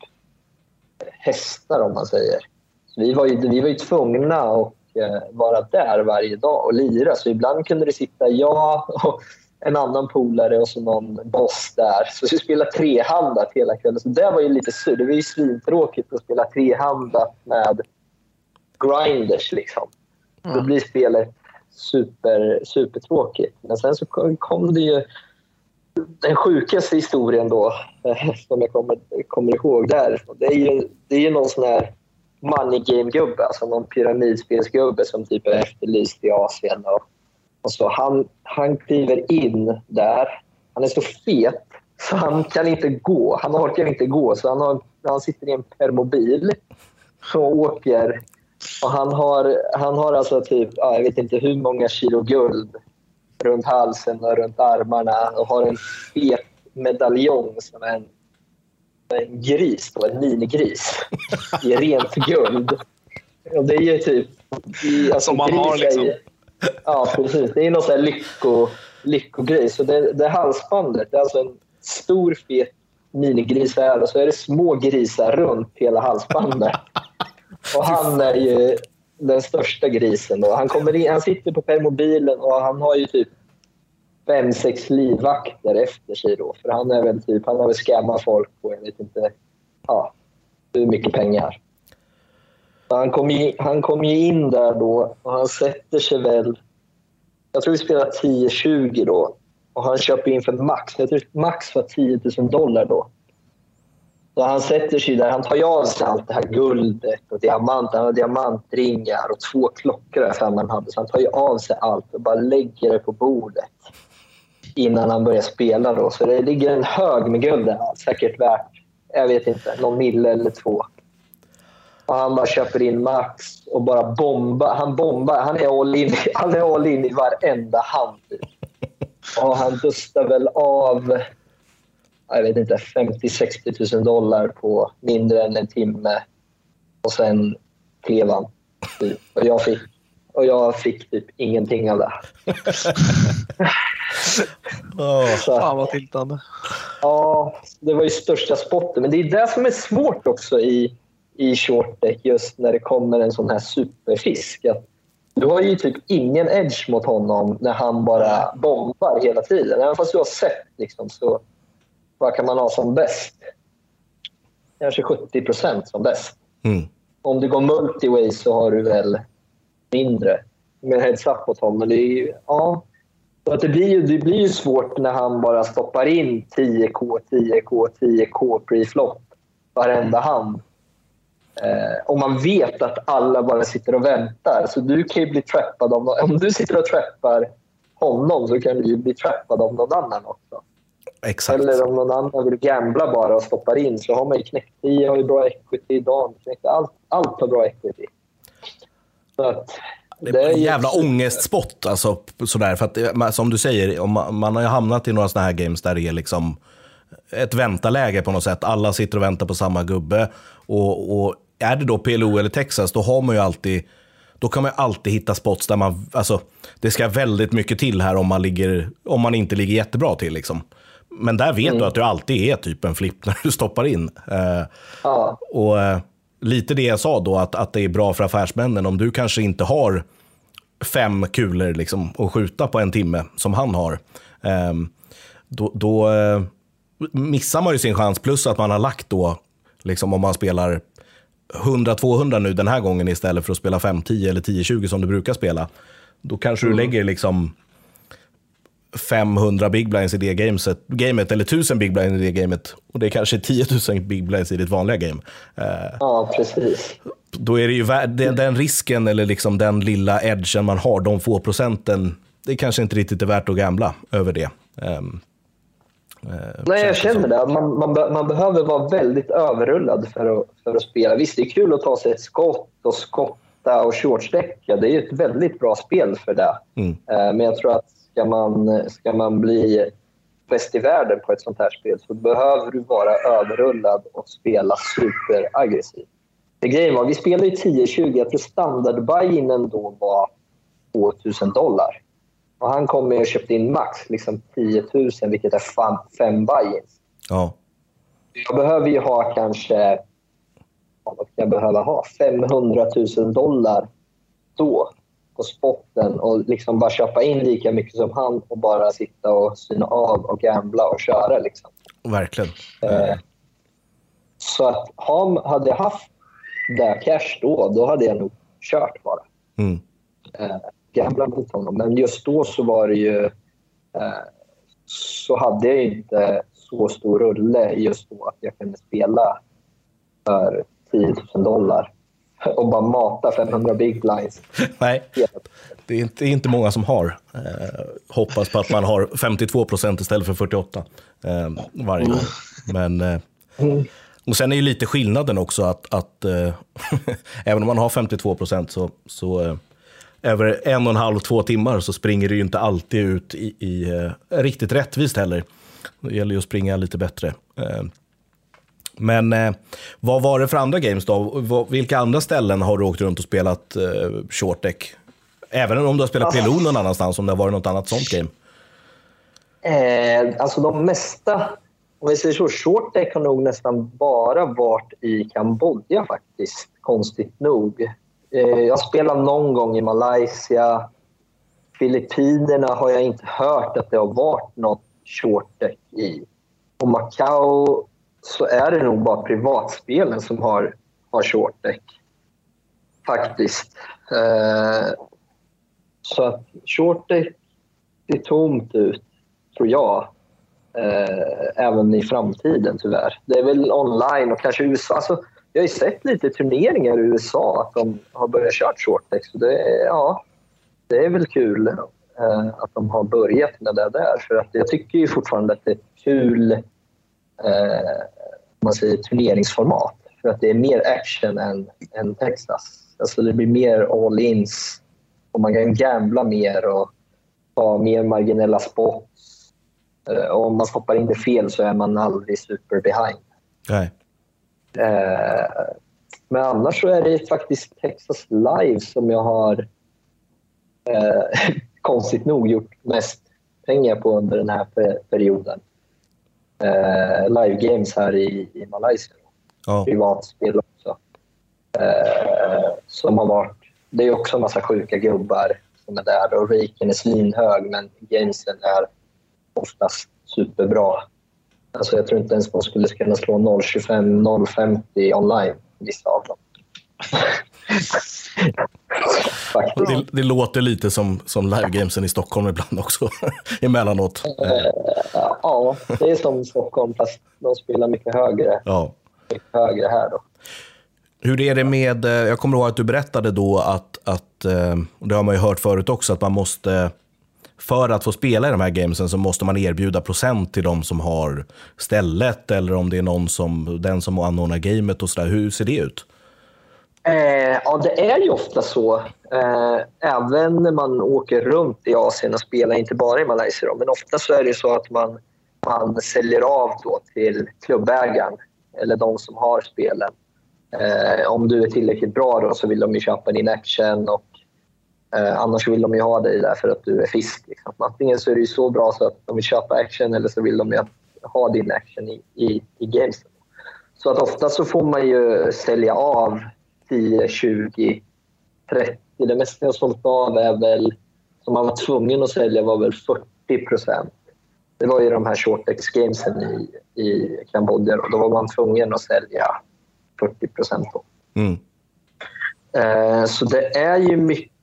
hästar om man säger. Så vi, var ju, vi var ju tvungna att eh, vara där varje dag och lira. Så ibland kunde det sitta jag och en annan polare och så någon boss där. Så vi spelade trehandat hela kvällen. Så det var ju lite sur. Det var ju svintråkigt att spela trehandat med grinders liksom. Då blir spelet super, supertråkigt. Men sen så kom, det ju den sjukaste historien då, som jag kommer, kommer ihåg där. Det är ju, det är ju någon sån här money game-gubbe, alltså någon pyramidspelsgubbe som typ är efterlyst i Asien. Och, och så han, han kliver in där. Han är så fet så han kan inte gå. Han orkar inte gå, så han, har, han sitter i en permobil och åker. Och han har, han har alltså typ, ja, jag vet inte hur många kilo guld runt halsen och runt armarna och har en fet medaljong som är en en gris, då, en minigris, i rent guld. Och det är ju typ... Alltså, Som man har, är liksom. Ja, precis. Det är någon sån här lycko, lyckogrej. Så det, det halsbandet, det är alltså en stor fet minigris här och så är det små grisar runt hela halsbandet. Och han är ju den största grisen. Då. Han, kommer in, han sitter på permobilen och han har ju typ fem, sex livvakter efter sig. Då. För han är väl typ, han har väl scammat folk på jag vet inte ja, hur mycket pengar. Han kom, i, han kom ju in där då och han sätter sig väl... Jag tror vi spelar 10-20 då. Och han köper in för max. Jag tror max var 10 000 dollar då. Så han sätter sig där. Han tar ju av sig allt det här guldet och diamanter. Han har diamantringar och två klockor där han hade. Så han tar ju av sig allt och bara lägger det på bordet innan han börjar spela. Då. Så det ligger en hög med guld där. Säkert värt, jag vet inte, någon mille eller två. Och han bara köper in max och bara bombar. Han bombar. Han är all in, han är all in i varenda hand. Och han dustar väl av jag vet inte, 50-60 000 dollar på mindre än en timme. Och sen klev han. Och, jag fick, och jag fick typ ingenting av det. Så, Fan vad tiltande. Ja, det var ju största spotten. Men det är det som är svårt också i, i short deck just när det kommer en sån här superfisk. Att du har ju typ ingen edge mot honom när han bara bombar hela tiden. Även fast du har sett liksom, så vad kan man ha som bäst? Kanske 70 procent som bäst. mm. Om du går multiway så har du väl mindre. Med heads up mot honom. Men det är ju, ja. Så att det, blir ju, det blir ju svårt när han bara stoppar in 10K, 10K, 10K pre-flop varenda hand. Eh, och man vet att alla bara sitter och väntar. Så du kan ju bli trappad av någon. Om du sitter och trappar honom så kan du ju bli trappad av någon annan också. Exakt. Eller om någon annan vill gambla bara och stoppar in så har man ju knäckt 10 har ju bra equity, Dan knäckt allt, allt har bra equity. Så att, Det är en jävla ångestspott. Alltså, sådär, för att, som du säger, om man, man har ju hamnat i några sådana här games där det är liksom ett väntaläge på något sätt. Alla sitter och väntar på samma gubbe. Och, och är det då PLO eller Texas, då har man ju alltid då kan man alltid hitta spots där man, alltså, det ska väldigt mycket till här om man, ligger, om man inte ligger jättebra till. Liksom. Men där vet du att du alltid är typ en flipp när du stoppar in. Eh, Ja, och eh, lite det jag sa då, att, att det är bra för affärsmännen. Om du kanske inte har fem kulor liksom, att skjuta på en timme, som han har, ehm, då, då eh, missar man ju sin chans. Plus att man har lagt då, liksom, om man spelar 100-200 nu den här gången istället för att spela 5-10 eller 10-20 som du brukar spela. Då kanske du lägger liksom 500 big blinds i det gamet, gamet eller 1000 big blinds i det gamet. Och det är kanske 10 000 big blinds i ditt vanliga game. Eh, ja precis. då är det ju den, den risken eller liksom den lilla edgen man har, de få procenten, det kanske inte riktigt är värt att gambla över det. Eh, Nej, jag känner det. Man, man, man behöver vara väldigt överrullad för att, för att spela. Visst, det är kul att ta sig ett skott och skotta och shortsträcka. Det är ett väldigt bra spel för det. Mm. Eh, Men jag tror att ska man, ska man bli bäst i världen på ett sånt här spel så behöver du vara överrullad och spela superaggressivt. Det grejen var, vi spelade ju 10-20. Jag tror standardbuy-inen då var 2000 dollar. Och han kom med och köpte in max liksom 10 000, vilket är fem, fem buy-ins. Ja. Jag behöver ju ha kanske... Vad kan jag behöva ha? 500 000 dollar då på spotten och liksom bara köpa in lika mycket som han och bara sitta och syna av och gambla och köra. Liksom. Verkligen. Eh, så att ha, hade jag haft det cash då, då hade jag nog kört bara. Mm. Eh, gambla mot honom. Men just då så var det ju... Eh, så hade jag inte så stor rulle just då att jag kunde spela för 10 000 dollar och bara mata 500 big blinds. Nej, det är, inte, det är inte många som har. Eh, hoppas på att man har 52 procent istället för 48 eh, varje gång. Men, eh, och sen är ju lite skillnaden också att, att eh, även om man har 52 procent så, så eh, över en och en halv, två timmar så springer det ju inte alltid ut i, i eh, riktigt rättvist heller. Det gäller ju att springa lite bättre. Eh, Men eh, vad var det för andra games då? Vilka andra ställen har du åkt runt och spelat eh, short deck? Även om du har spelat PLO någon annanstans, om det har varit något annat sånt game? Eh, alltså de mesta, om vi säger så, short deck har nog nästan bara varit i Kambodja faktiskt, konstigt nog. Eh, jag spelade någon gång i Malaysia. Filippinerna har jag inte hört att det har varit något short deck i. Och Macau så är det nog bara privatspelen som har, har short deck. Faktiskt. Eh, så att short deck ser tomt ut tror jag. Eh, även i framtiden tyvärr. Det är väl online och kanske USA. Alltså, jag har ju sett lite turneringar i USA att de har börjat köra shorttex. Det, är- ja, det är väl kul eh, att de har börjat med det där. För att jag tycker ju fortfarande att det är ett kul eh, man säger, turneringsformat. För att det är mer action än, än Texas. Alltså det blir mer all-ins och man kan gambla mer och ta mer marginella spots. Eh, Och om man stoppar in det fel så är man aldrig super behind. Nej. Eh, Men annars så är det faktiskt Texas Live som jag har eh, konstigt nog gjort mest pengar på under den här pe- perioden. Eh, live games här i, i Malaysia. Ja. Privatspel också. Eh, som har varit, det är också en massa sjuka gubbar som är där och raken är svinhög men gamesen är oftast superbra. Alltså jag tror inte ens de skulle kunna slå 0,25, 0,50 online, vissa av dem. Det, det låter lite som, som live-gamesen i Stockholm ibland också, emellanåt. Eh, Ja, det är som Stockholm fast de spelar mycket högre, Ja. mycket högre här då. Hur är det med, eh, jag kommer ihåg att du berättade då att, att eh, och det har man ju hört förut också, att man måste, för att få spela i de här gamesen så måste man erbjuda procent till de som har stället eller om det är någon som, den som anordnar gamet och sådär. Hur ser det ut? Eh, ja, det är ju ofta så. Eh, även när man åker runt i Asien och spelar, inte bara i Malaysia. Då, men ofta så är det så att man, man säljer av då till klubbägaren eller de som har spelen. Eh, om du är tillräckligt bra då, så vill de ju köpa din action och eh, annars vill de ju ha dig där för att du är fisk. Liksom. Antingen så är det ju så bra så att de vill köpa action eller så vill de ha din action i, i, i gamesen. Så att ofta så får man ju sälja av 10, 20, 30. Det mesta jag sålt av är väl, som man var tvungen att sälja var väl 40 procent. Det var ju de här shortex gamesen i, i Kambodja och då var man tvungen att sälja 40 procent. Mm. Eh, så det är ju mycket,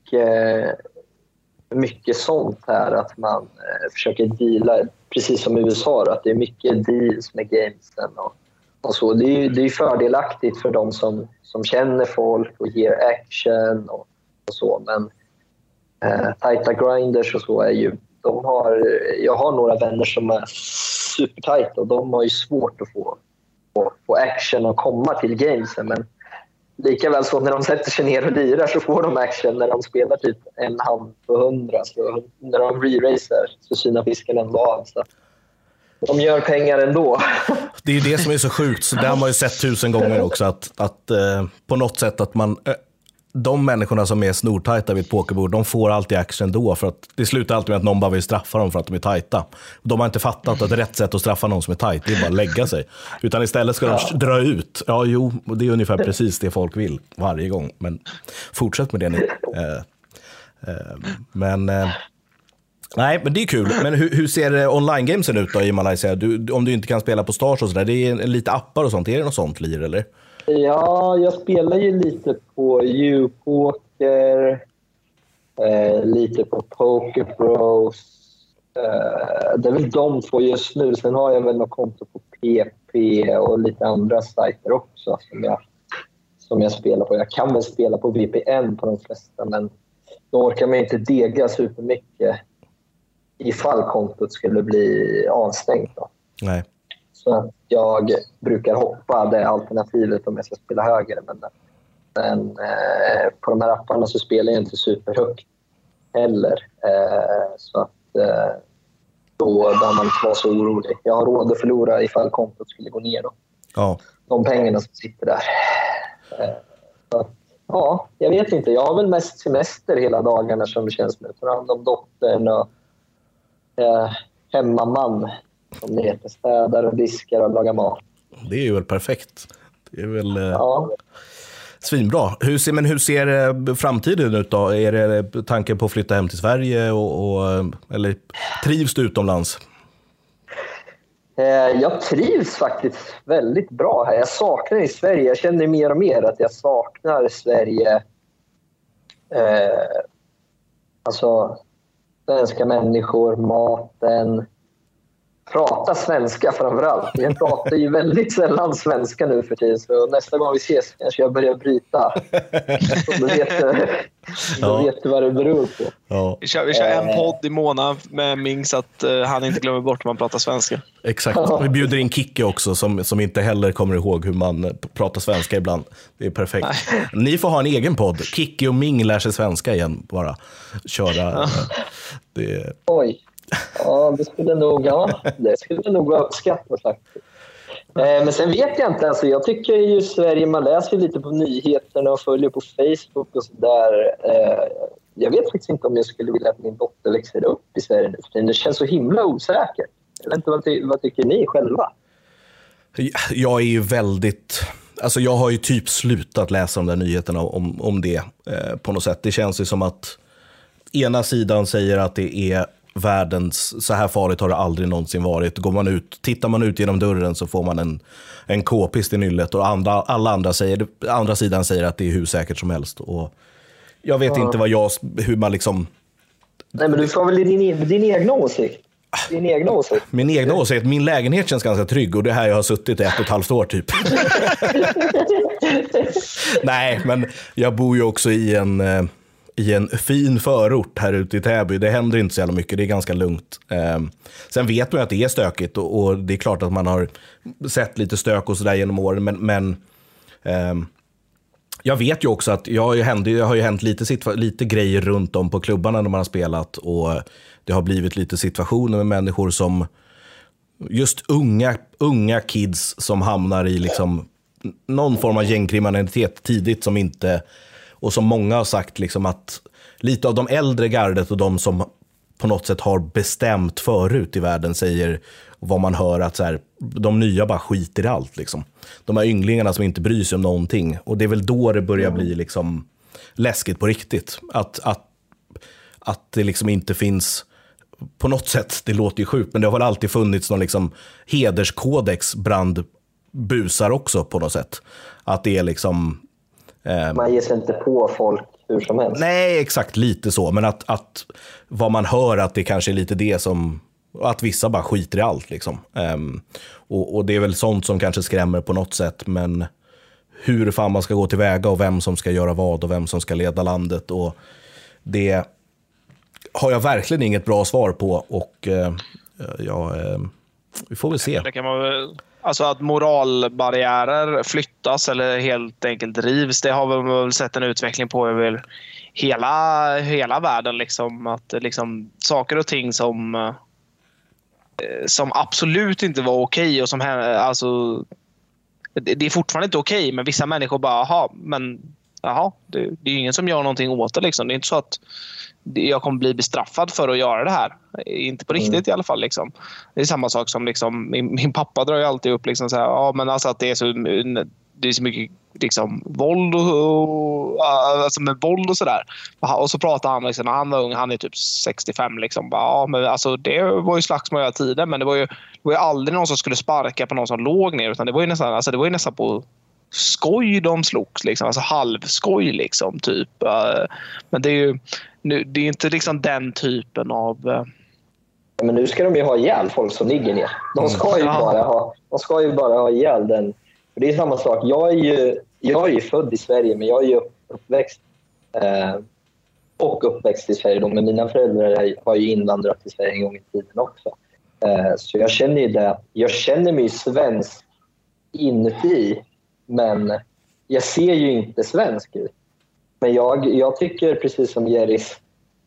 mycket sånt här att man eh, försöker deala, precis som i USA, då, att det är mycket deals med gamesen och, och så. Det är ju det är fördelaktigt för de som, som känner folk och ger action och, och så. Men eh, tajta grinders och så är ju... De har, jag har några vänner som är supertajta och de har ju svårt att få, få, få action och komma till gamesen. Men likaväl så när de sätter sig ner och lirar så får de action när de spelar typ en hand på hundra. Så när de re-racer så synar fisken ändå av. Så de gör pengar ändå. Det är ju det som är så sjukt, så det har man ju sett tusen gånger också, att, att eh, på något sätt att man, eh, de människorna som är snortajta vid ett pokerbord, de får alltid action då, för att det slutar alltid med att någon bara vill straffa dem för att de är tajta. De har inte fattat att rätt sätt att straffa någon som är tajt, det är bara att lägga sig. Utan istället ska de dra ut. Ja, jo, det är ungefär precis det folk vill varje gång, men fortsätt med det ni. Eh, eh, men... Eh, Nej, men det är kul. Men hur, hur ser eh, online-gamesen ut då i Malaysia? Du, om du inte kan spela på Stars och sådär. Det är lite appar och sånt. Är det något sånt lir eller? Ja, jag spelar ju lite på U-poker, eh, lite på Poker Bros. Eh, det är väl de två just nu. Sen har jag väl något konto på PP och lite andra sajter också som jag, som jag spelar på. Jag kan väl spela på VPN på de flesta, men då orkar man inte dega supermycket ifall kontot skulle bli avstängt. Då. Nej. Så att jag brukar hoppa det alternativet om jag ska spela högre. Men, men eh, på de här apparna så spelar jag inte superhögt heller. Eh, så att eh, då behöver man inte vara så orolig. Jag har råd att förlora ifall kontot skulle gå ner. Då. Ja. de pengarna som sitter där. Eh, så, att, ja, jag vet inte. Jag har väl mest semester hela dagarna som det känns som. Tar hand om dottern och eh, hemmaman, som det heter. Städar och diskar och lagar mat. Det är ju väl perfekt. Det är väl eh, Ja. svinbra. Hur ser, men hur ser eh, framtiden ut då? Är det tanken på att flytta hem till Sverige och, och, eh, eller trivs du utomlands? Jag trivs faktiskt väldigt bra här. Jag saknar i Sverige. Jag känner mer och mer att jag saknar Sverige. Eh, alltså svenska människor, maten. Prata svenska framför allt. Jag pratar ju väldigt sällan svenska nu för tiden. Så nästa gång vi ses kanske jag börjar bryta. Så Då vet, du- då Ja. vet du vad det beror på. Ja, Vi kör, vi kör en Eh. podd i månaden med Ming så att eh, han inte glömmer bort hur man pratar svenska. exakt. Vi bjuder in Kicke också som, som inte heller kommer ihåg hur man eh, pratar svenska ibland. Det är perfekt. Ni får ha en egen podd. Kicke och Ming lär sig svenska igen bara. Köra. eh, Det, Oj. Ja, det skulle nog, ja, det skulle nog vara uppskattat faktiskt. Eh, men sen vet jag inte. Alltså, jag tycker ju Sverige, man läser ju lite på nyheterna och följer på Facebook och sådär. Eh, jag vet faktiskt inte om jag skulle vilja att min dotter växer upp i Sverige nu för tiden. Det känns så himla osäkert. Jag vet inte, vad, ty- vad tycker ni själva? Jag är ju väldigt... Alltså jag har ju typ slutat läsa de där nyheterna om, om det eh, på något sätt. Det känns ju som att ena sidan säger att det är världens, så här farligt har det aldrig någonsin varit. Går man ut, tittar man ut genom dörren så får man en, en k-pist i nyllet och andra, alla andra, säger, andra sidan säger att det är hur säkert som helst. Och jag vet inte vad jag, hur man liksom, Nej, men du får väl din, din egna åsikt. Din egna åsikt. min egna åsikt, min lägenhet känns ganska trygg och det är här jag har suttit i ett och ett halvt år typ. Nej, men jag bor ju också i en, eh, i en fin förort här ute i Täby. Det händer inte så jävla mycket, det är ganska lugnt. Eh, sen vet man ju att det är stökigt och, och det är klart att man har sett lite stök och sådär genom åren, men, men eh, jag vet ju också att jag har ju hänt, det har ju hänt lite, lite grejer runt om på klubbarna när man har spelat och det har blivit lite situationer med människor som just unga, unga kids som hamnar i liksom någon form av gängkriminalitet tidigt som inte, och som många har sagt liksom att lite av de äldre gardet och de som på något sätt har bestämt förut i världen säger vad man hör att så här, de nya bara skiter i allt. Liksom. De här ynglingarna som inte bryr sig om någonting. Och det är väl då det börjar bli liksom läskigt på riktigt. Att, att, att det liksom inte finns på något sätt, det låter ju sjukt, men det har väl alltid funnits någon liksom hederskodex bland busar också på något sätt. Att det är liksom... Eh, Man ger sig inte på folk hur som helst. nej, exakt lite så, men att, att vad man hör att det kanske är lite det som... Att vissa bara skiter i allt. Liksom. Ehm, och, och det är väl sånt som kanske skrämmer på något sätt, men hur fan man ska gå tillväga och vem som ska göra vad och vem som ska leda landet. Och det har jag verkligen inget bra svar på och eh, ja, eh, vi får väl se. Det kan man väl, alltså att moralbarriärer flyttas eller helt enkelt rivs. Det har vi väl sett en utveckling på över hela, hela världen. Liksom, att liksom, saker och ting som, eh, som absolut inte var okej och som alltså, det är fortfarande inte okej, men vissa människor bara, jaha, men jaha, det, det är ingen som gör någonting åt det. Liksom. Det är inte så att jag kommer bli bestraffad för att göra det här. Inte på riktigt i alla fall. Liksom. Det är samma sak som liksom, min, min pappa drar ju alltid upp liksom så här, ja, men alltså att det är så, det är så mycket liksom, våld och, och, alltså med våld och sådär. Och så pratar han liksom, när han var ung, han är typ 65. Liksom, ja, men alltså, det var ju slagsmål hela tiden men det var, ju, det var ju aldrig någon som skulle sparka på någon som låg ner. Utan det var ju nästan, alltså, det var ju nästan på skoj de slogs. Liksom. Alltså halvskoj liksom. Typ. Eh, Men det är ju nu, det är inte liksom den typen av... eh, Men nu ska de ju ha ihjäl folk som ligger ner. De ska ju Ja. bara ha, de ska ju bara ha ihjäl den. Det är samma sak. Jag är ju, jag är ju född i Sverige, men jag är ju upp- uppväxt eh, och uppväxt i Sverige. Då, men mina föräldrar har ju invandrat till Sverige en gång i tiden också. Eh, så jag känner ju det. Jag känner mig svensk inuti, men jag ser ju inte svensk ut. Men jag, jag tycker, precis som Jerrys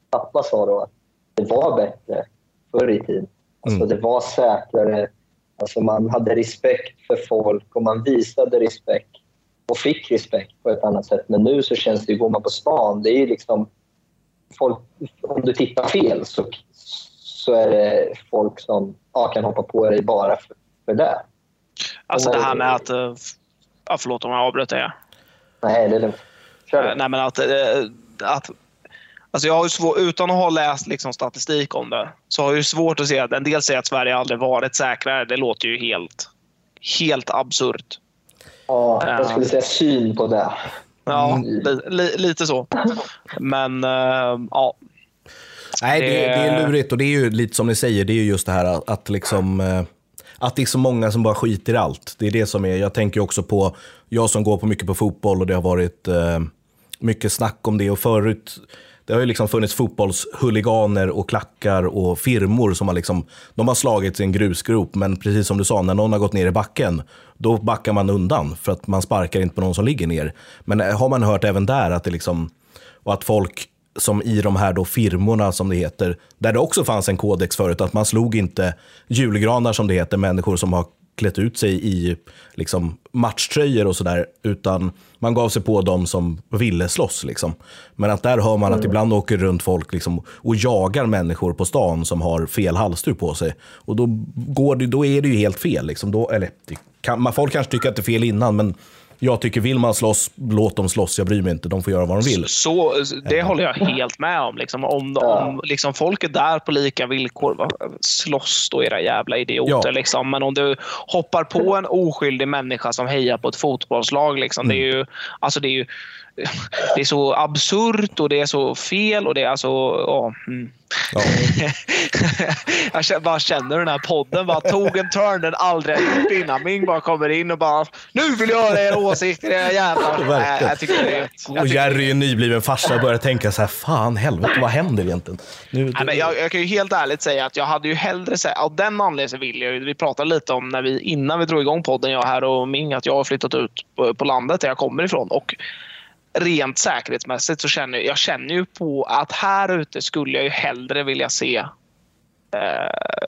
pappa sa då, att det var bättre förr i tiden. Alltså Mm. Det var säkrare. Alltså man hade respekt för folk och man visade respekt och fick respekt på ett annat sätt. Men nu så känns det ju, går man på stan, det är ju liksom... Folk, om du tittar fel så, så är det folk som ja, kan hoppa på dig bara för, för det. Alltså det här med att... eh, Ja, förlåt om jag avbröt dig. Nej, det är lugnt. Kör Eh, du. Nej, men att, eh, att alltså jag har ju svår, utan att ha läst liksom statistik om det så har jag ju svårt att se att en del säger att Sverige aldrig varit säkrare. Det låter ju helt, helt absurt. Ja, jag skulle säga syn på det. Ja, li, li, lite så. Men eh, ja, Nej, det, Det- det är lurigt och det är ju lite som ni säger, det är ju just det här att, att liksom eh, att det är så många som bara skiter i allt. Det är det som är, jag tänker också på, jag som går på mycket på fotboll och det har varit eh, mycket snack om det och förut, det har ju liksom funnits fotbollshuliganer och klackar och firmor som har liksom, de har slagits i en grusgrop, men precis som du sa, när någon har gått ner i backen, då backar man undan för att man sparkar inte på någon som ligger ner. Men har man hört även där att det liksom, och att folk som i de här då firmorna som det heter, där det också fanns en kodex förut, att man slog inte julgranar som det heter, människor som har klätt ut sig i liksom, matchtröjor och sådär, utan man gav sig på dem som ville slåss. Liksom. Men att där hör man att ibland åker runt folk liksom, och jagar människor på stan som har fel halsduk på sig. Och då, går det, då är det ju helt fel. Liksom. Då, eller, kan, folk kanske tycker att det är fel innan, men jag tycker vill man slåss, låt dem slåss. Jag bryr mig inte, de får göra vad de vill. så, det håller jag helt med om. Liksom, om om liksom, folk är där på lika villkor, va, slåss då era jävla idioter. Ja. Liksom. Men om du hoppar på en oskyldig människa som hejar på ett fotbollslag, liksom, det är ju... Alltså, det är ju det är så absurt och det är så fel och det är alltså... Ja, mm. Ja. jag känner- bara känner den här podden bara tog en turn den aldrig gjort innan. Ming bara kommer in och bara Nu vill jag höra era åsikter era jävlar. Jag tycker det är... Jag Och Jerry är en nybliven farsa och börjar tänka så här, fan helvete, vad händer egentligen? Nu, Nej, men jag, jag kan ju helt ärligt säga att jag hade ju hellre sett, av den anledningen vill jag ju, vi pratade lite om när vi, innan vi drog igång podden, jag här och Ming, att jag har flyttat ut på, på landet där jag kommer ifrån. Och rent säkerhetsmässigt så känner jag, känner ju på att här ute skulle jag ju hellre vilja se eh,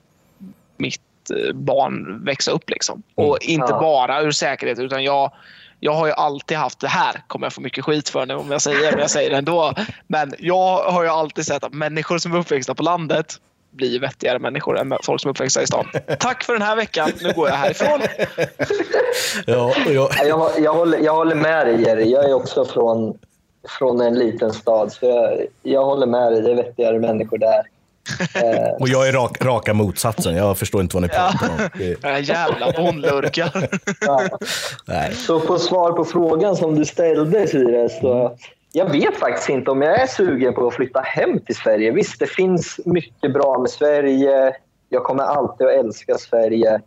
mitt eh, barn växa upp. Liksom. Och inte bara ur säkerhet, utan jag, jag har ju alltid haft det här. kommer jag få mycket skit för nu om jag säger men jag säger det ändå. Men jag har ju alltid sett att människor som är uppväxta på landet blir vettigare människor än folk som är uppväxta i stan. Tack för den här veckan. Nu går jag härifrån. ja, jag, Ja, Jag, jag, håller, jag håller med dig, Jerry. Jag är också från, från en liten stad, så jag, jag håller med dig. Det är vettigare människor där. Eh, och jag är rak, raka motsatsen. Jag förstår inte vad ni pratar om. Det, jävla bondlurkar. ja. Så på svar på frågan som du ställde, Sire, så jag vet faktiskt inte om jag är sugen på att flytta hem till Sverige. Visst, det finns mycket bra med Sverige. Jag kommer alltid att älska Sverige.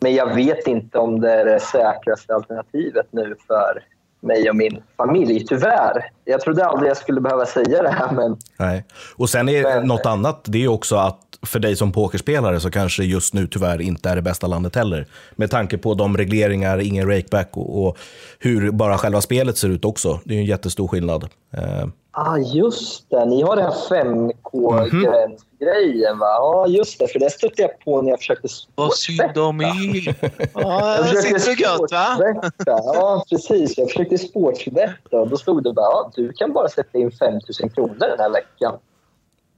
Men jag vet inte om det är det säkraste alternativet nu för mig och min familj, tyvärr. Jag trodde aldrig jag skulle behöva säga det här, men Nej. Och sen är Men- något annat, det är också att för dig som pokerspelare så kanske just nu tyvärr inte är det bästa landet heller. Med tanke på de regleringar, ingen rakeback och, och hur bara själva spelet ser ut också. Det är ju en jättestor skillnad. Eh, Ah, just det. Ni har den här 5K-gränsgrejen, va? Ja, just det. För det stötte jag på när jag försökte Vad synd om er. Ja, Jag det sitter gött va? Ja, precis. Jag försökte sportsbetta och då stod det bara ja, du kan bara sätta in 5 000 kronor den här veckan.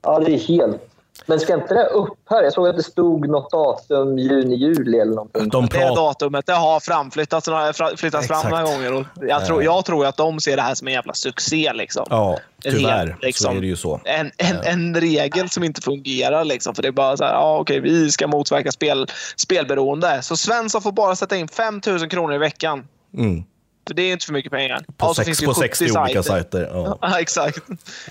Ja, det är helt... Men ska inte det upphöra? Jag såg att det stod något datum, juni, juli eller någonting. de Det datumet det har framflyttats, flyttats fram några gånger. Och jag, tror, jag tror att de ser det här som en jävla succé. Liksom. Ja, En tyvärr hel, liksom, så är det ju så. En, en, en regel som inte fungerar. Liksom, för det är bara så här, ja, okej, vi ska motverka spel, spelberoende. Så Svensson får bara sätta in 5 000 kronor i veckan. Mm. För det är inte för mycket pengar. På, Ja, så sex, finns det på ju 60 olika sajter. Ja. Ja, exakt.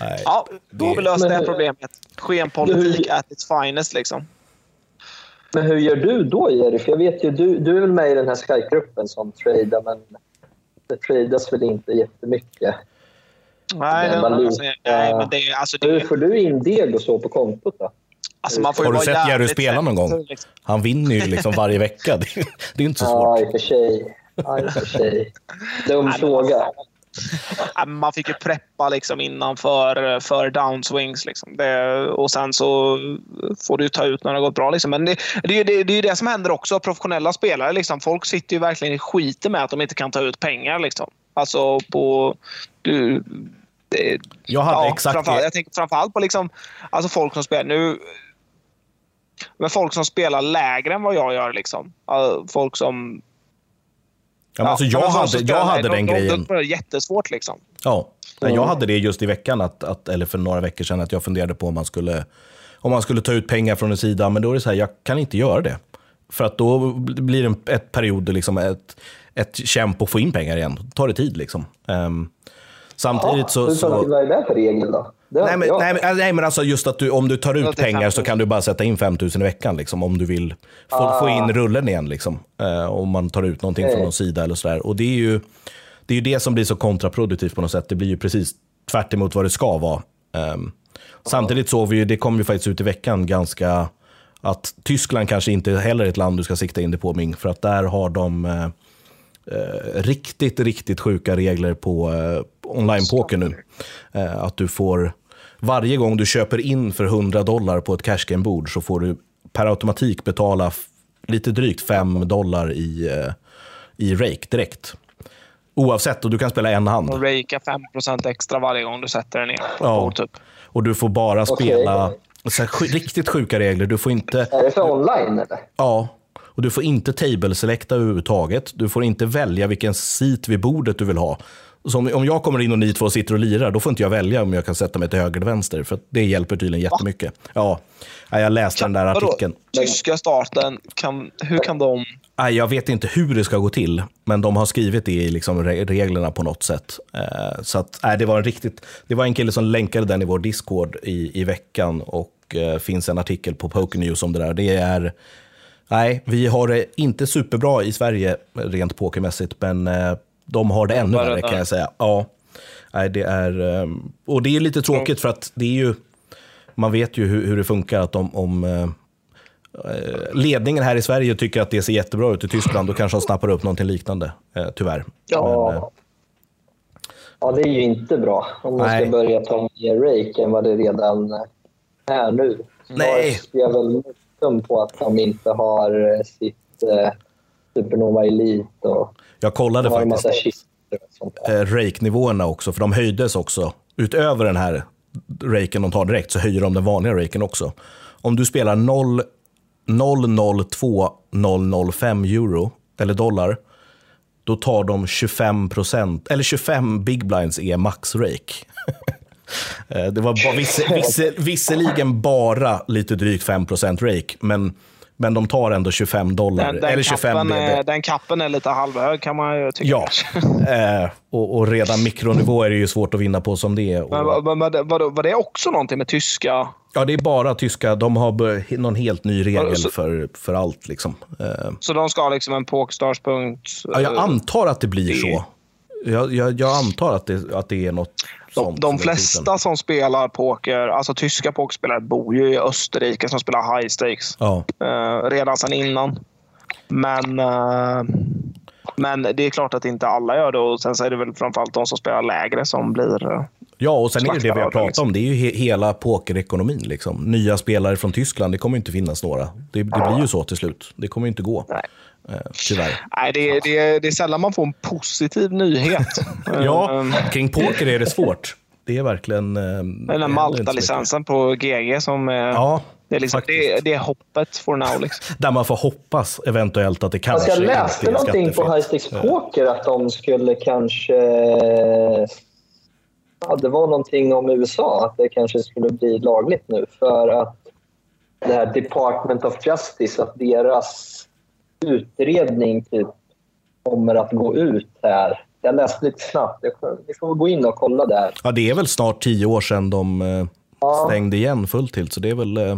Nej. Ja, då har vi löst det här problemet. Skenpolitik at its finest. Liksom. Men hur gör du då, Jerry? För jag vet ju, du, du är väl med i den här Skype-gruppen som tradar, men det tradas väl inte jättemycket. Nej, Den alltså, nej, men det, är- alltså, det, Hur får du in deg och så på kontot då? alltså, man får ju Har du sett Jerry spela någon gång? liksom. Han vinner ju liksom varje vecka. Det, det är inte så Ja, svårt. i och för sig. Ja, i och för sig. Dum fråga. Men Man fick ju preppa liksom innan för, för downswings. Liksom. Det, och sen så får du ta ut när det har gått bra. Liksom. Men det, det, är ju det, det är ju det som händer också. Professionella spelare, liksom. folk sitter ju verkligen i skiten med att de inte kan ta ut pengar. Liksom. Alltså på... Du, det, Jag hade ja, exakt framförallt, det. Jag tänker framförallt på liksom, alltså folk som spelar... Nu, men folk som spelar lägre än vad jag gör. Liksom. Alltså, Folk som... Ja, alltså, jag folk hade, jag hade den de, grejen. De, de, det är jättesvårt liksom. Ja, Nej, jag hade det just i veckan, att, att, eller för några veckor sedan, att jag funderade på om man skulle, om man skulle ta ut pengar från en sida, men då är det så här, jag kan inte göra det. För att då blir det en ett period, liksom ett, ett kämp att få in pengar igen. Då tar det tid liksom. Ehm, samtidigt så... Hur så fan, vad är det för regel då? Det Nej men, jag. nej, men, nej, men alltså just att du, om du tar Ja, ut pengar så 5 000. kan du bara sätta in 5 000 i veckan liksom, om du vill få, Ah. få in rullen igen. Liksom, eh, om man tar ut någonting från Okej. någon sida eller sådär. Och det är ju det, är ju det som blir så kontraproduktivt på något sätt. Det blir ju precis tvärt vad det ska vara. Ehm, Samtidigt såg vi ju, det kom ju faktiskt ut i veckan ganska, att Tyskland kanske inte heller är ett land du ska sikta in dig på Ming, för att där har de eh, eh, riktigt, riktigt sjuka regler på eh, online-poker nu. Eh, att du får, varje gång du köper in för 100 dollar på ett cash game-bord så får du per automatik betala lite drygt 5 dollar i, eh, i rake direkt. Oavsett, och du kan spela en hand. Och raka 5 extra varje gång du sätter den ner på Ja. bord. Typ. Och du får bara spela så här, riktigt sjuka regler. Du får inte, Är det för online eller? ja, och du får inte table-selecta överhuvudtaget. Du får inte välja vilken seat vid bordet du vill ha. Så om, om jag kommer in och ni två sitter och lirar, då får inte jag välja om jag kan sätta mig till höger eller vänster. För det hjälper tydligen jättemycket. Ja, Ja, jag läste den där artikeln. Tyska staten, kan, hur kan de... Nej, jag vet inte hur det ska gå till, men de har skrivit det i liksom re- reglerna på något sätt. Eh, så att, nej, det, var en riktigt, det var en kille som länkade den i vår Discord i, i veckan och eh, finns en artikel på Poker News om det där. Det är, nej, vi har det inte superbra i Sverige rent pokermässigt, men eh, de har det ännu värre kan jag säga. Ja, nej, det är, eh, och det är lite tråkigt för att det är ju, man vet ju hur, hur det funkar att om, om eh, eh, ledningen här i Sverige tycker att det ser jättebra ut i Tyskland, då kanske de snappar upp någonting liknande, eh, tyvärr. Ja. Men, Ja, det är ju inte bra om man Nej. ska börja ta mer rake än vad det redan är nu. Nej. Jag är väl på att de inte har sitt eh, Supernova Elite och jag kollade faktiskt eh, rake-nivåerna också, för de höjdes också. Utöver den här raken de tar direkt så höjer de den vanliga raken också. Om du spelar 0 002 005 euro, eller dollar, då tar de 25 procent, eller 25 big blinds är max rake. Eh, Det var bara, visse, visse, visserligen bara lite drygt 5 procent rake, men, men de tar ändå 25 dollar. Den, den, eller 25 kappen, är, den kappen är lite halvhög kan man ju tycka. Ja, eh, och, och redan mikronivå är det ju svårt att vinna på som det är. Men Och, var, var, var, var det också någonting med tyska? ja, det är bara tyska. De har någon helt ny regel Så- för, för allt. Liksom. Eh, Så de ska ha liksom en pokerstarspunkt? ja, jag antar att det blir det- så. Jag, jag, jag antar att det, att det är något De, sånt. de är flesta som spelar poker, alltså tyska pokerspelare, bor ju i Österrike som spelar high stakes. Ja, Eh, redan sedan innan. Men, eh, men det är klart att inte alla gör det. Och sen så är det väl framförallt de som spelar lägre som blir... eh, ja, och sen är det det vi har pratat liksom. om. Det är ju he, hela pokerekonomin. Liksom. Nya spelare från Tyskland, det kommer inte finnas några. Det, det blir ju så till slut. Det kommer inte gå. Nej. Eh, tyvärr. Nej, det, är- det, är- det är sällan man får en positiv nyhet. Ja, Eh, kring poker är det svårt. Det är verkligen... eh, Den där. Malta-licensen på GG som är... Ja, det, är liksom, det, det är hoppet for now. Liksom. Där man får hoppas eventuellt att det Alltså kanske jag läste är någonting på skattefritt. High Stakes Poker att de skulle kanske... Ja, det var någonting om USA, att det kanske skulle bli lagligt nu för att det här Department of Justice, att deras utredning typ kommer att gå ut här. Jag läste lite snabbt. Får, vi får gå in och kolla där. Ja, det är väl snart tio år sedan de eh, Ja. stängde igen fullt till, så det är väl... eh,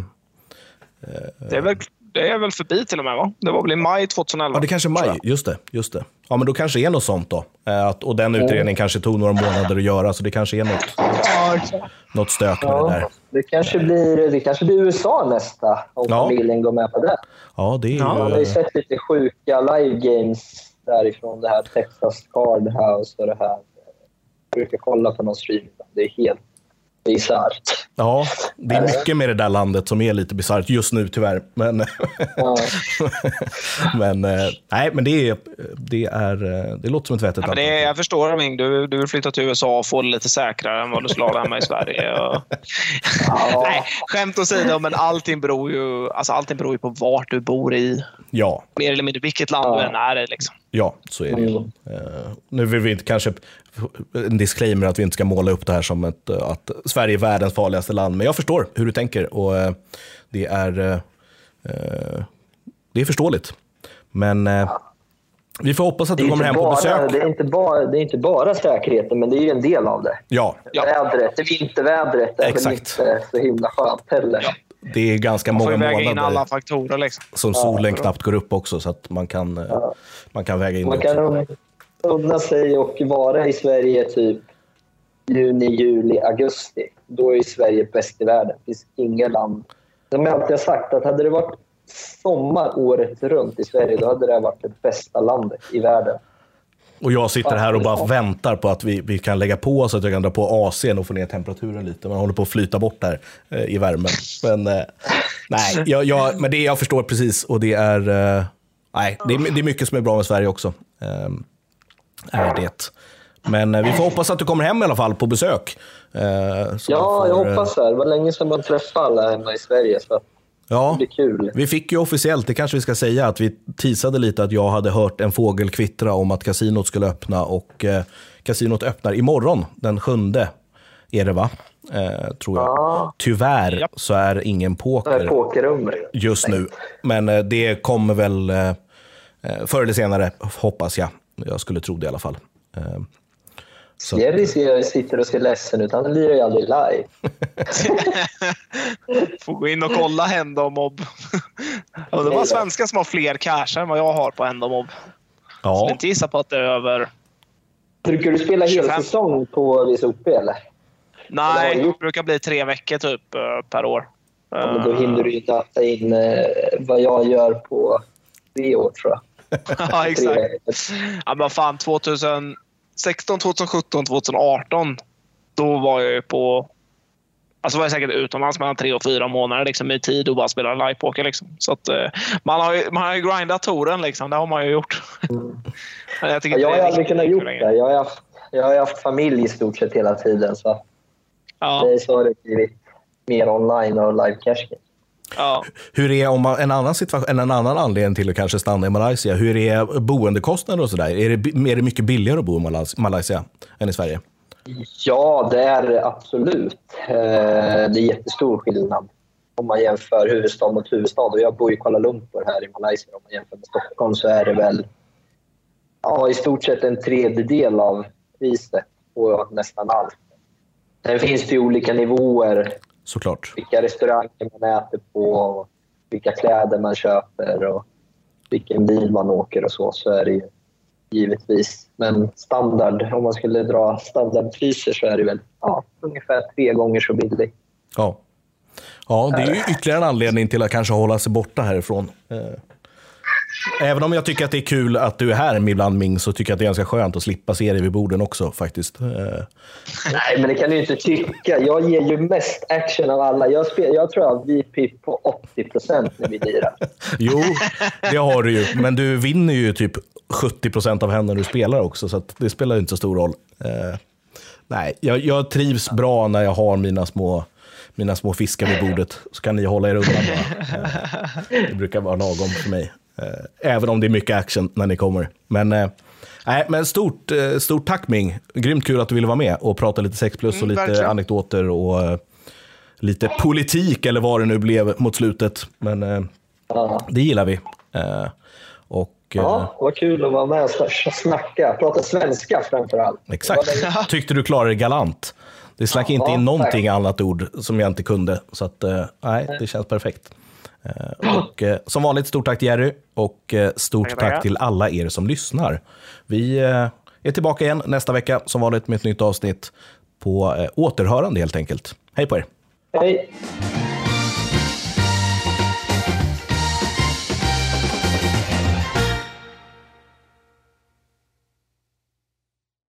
Det, är väl, det är väl förbi till och med, va? Det var väl i maj 2011? Ja, det kanske är maj. Just det. Just det. Ja, men då kanske det är något sånt då. Eh, Att, och den utredningen kanske tog några månader att göra, så det kanske är något, något stök med det Ja, där. Det, kanske blir, det kanske blir USA nästa, om Ja. familjen går med på det. Ja, det är Man har ju sett lite sjuka live games därifrån. Det här Texas Card House och det här brukar kolla på någon stream. Det är helt bisarrt. Ja, det är mycket med det där landet som är lite bisarrt just nu tyvärr. Men, Ja. men eh, nej, men det, är, det, är, eh, det låter som ett vettigt Ja, land. är, jag förstår Ming. Du, du vill flytta till USA och få det lite säkrare än vad du skulle ha hemma i Sverige. Och... Ja. Nej, skämt åsido, men allting beror, ju, alltså allting beror ju på vart du bor i. Ja, Mer eller mindre vilket land Ja. du än är i. Liksom. Ja, så är det. ju. Mm. Eh, nu vill vi inte kanske en disclaimer att vi inte ska måla upp det här som ett, eh, att Sverige är världens farligaste land. Men jag förstår hur du tänker och eh, det är, det är förståeligt. Men vi får hoppas att Det, du kommer hem på bara, besök. det, är inte bara, det är inte bara säkerheten, men det är ju en del av det. Ja, Ja. Vädret, det vintervädret är Exakt. väl inte så himla skönt heller. Det är ganska Man får många ju väga in alla månader faktorer. Liksom. som solen knappt går upp också så att man kan, eh, man kan väga in Man det också. kan unna sig och vara i Sverige typ juni, juli, augusti. Då är Sverige bäst i världen. Det finns inget land... Som jag alltid har sagt, att hade det varit sommar året runt i Sverige, då hade det varit det bästa landet i världen. Och jag sitter här och bara väntar på att vi, vi kan lägga på så att jag kan dra på AC'n och få ner temperaturen lite. Man håller på att flyta bort här eh, i värmen. Men, eh, nej, jag, jag, men det jag förstår precis och det är, eh, nej, det, är, det är mycket som är bra med Sverige också. Eh, är det. Men eh, vi får hoppas att du kommer hem i alla fall på besök. Eh, Ja, man jag får, eh, hoppas det. Det var länge sedan man träffade alla hemma i Sverige, så att Ja, det blir kul. vi fick ju officiellt, det kanske vi ska säga, att vi teasade lite att jag hade hört en fågel kvittra om att kasinot skulle öppna och eh, kasinot öppnar imorgon, den sjunde är det va? Eh, tror jag. Ja. Tyvärr Japp. så är ingen poker pokerrummet. just nu, men eh, det kommer väl eh, eh, förr eller senare, hoppas jag. Jag skulle tro det i alla fall. Eh, så, Jerry ser, sitter och ser ledsen ut. Han lirar ju aldrig live. Får gå in och kolla. Och det var svenskar som har fler cash än vad jag har på Mobb. ja, Skulle inte gissa på att det är över... Brukar du spela 25? helsäsong på VSOP eller? Nej, det brukar bli tre veckor typ eh, per år. Ja, men då hinner du ju data in eh, vad jag gör på tre år tror jag. ja, exakt. Ja, men fan, 2016, 2017, 2018. Då var jag ju på... Alltså var jag säkert utomlands mellan tre och fyra månader liksom, i tid och bara spelade livepoker. Liksom. Så att, eh, man, har ju, man har ju grindat touren, liksom. det har man ju gjort. Men jag, jag har är aldrig kunnat gjort det. Jag har, haft, jag har haft familj i stort sett hela tiden. Så Ja, det så har det blivit mer online och live cashing. Ja. Hur är om man, en, annan situation, en annan anledning till att kanske stanna i Malaysia? Hur är boendekostnader och sådär? Är det, är det mycket billigare att bo i Malaysia än i Sverige? Ja, det är det absolut. Eh, Det är jättestor skillnad om man jämför huvudstad mot huvudstad. Och jag bor i Kuala Lumpur här i Malaysia. Om man jämför med Stockholm så är det väl ja, i stort sett en tredjedel av priset på nästan allt. Sen finns det ju olika nivåer. Såklart. Vilka restauranger man äter på, vilka kläder man köper och vilken bil man åker och så. Så är det ju givetvis. Men standard, om man skulle dra standardpriser så är det väl ja, ungefär tre gånger så billigt. Ja. ja, det är ju ytterligare en anledning till att kanske hålla sig borta härifrån. Även om jag tycker att det är kul att du är här ibland Ming, så tycker jag att det är ganska skönt att slippa se dig vid borden också faktiskt. Eh, Nej, men det kan du inte tycka. Jag ger ju mest action av alla. Jag, spel, jag tror jag har VP på 80 procent när vi lirar. Jo, det har du ju, men du vinner ju typ 70% av henne du spelar också, så det spelar ju inte så stor roll. Eh, nej, jag, jag trivs bra när jag har mina små, mina små fiskar vid bordet, så kan ni hålla er undan bara. Eh, det brukar vara lagom för mig. Eh, även om det är mycket action när ni kommer. Men, eh, nej, men stort, eh, stort tack Ming. Grymt kul att du ville vara med och prata lite 6 plus och Mm, lite verkligen. anekdoter och lite politik eller vad det nu blev mot slutet. Men det gillar vi. Och, ja vad kul att vara med och sn- snacka. Prata svenska framför allt. Exakt. Tyckte du klarade det galant. Det slank Ja, inte in tack. någonting annat ord som jag inte kunde. Så att, nej, det känns perfekt. Eh, och, eh, som vanligt, stort tack till Jerry och eh, stort tack tackar. till alla er som lyssnar. Vi är tillbaka igen nästa vecka som vanligt med ett nytt avsnitt på återhörande helt enkelt. Hej på er! Hej!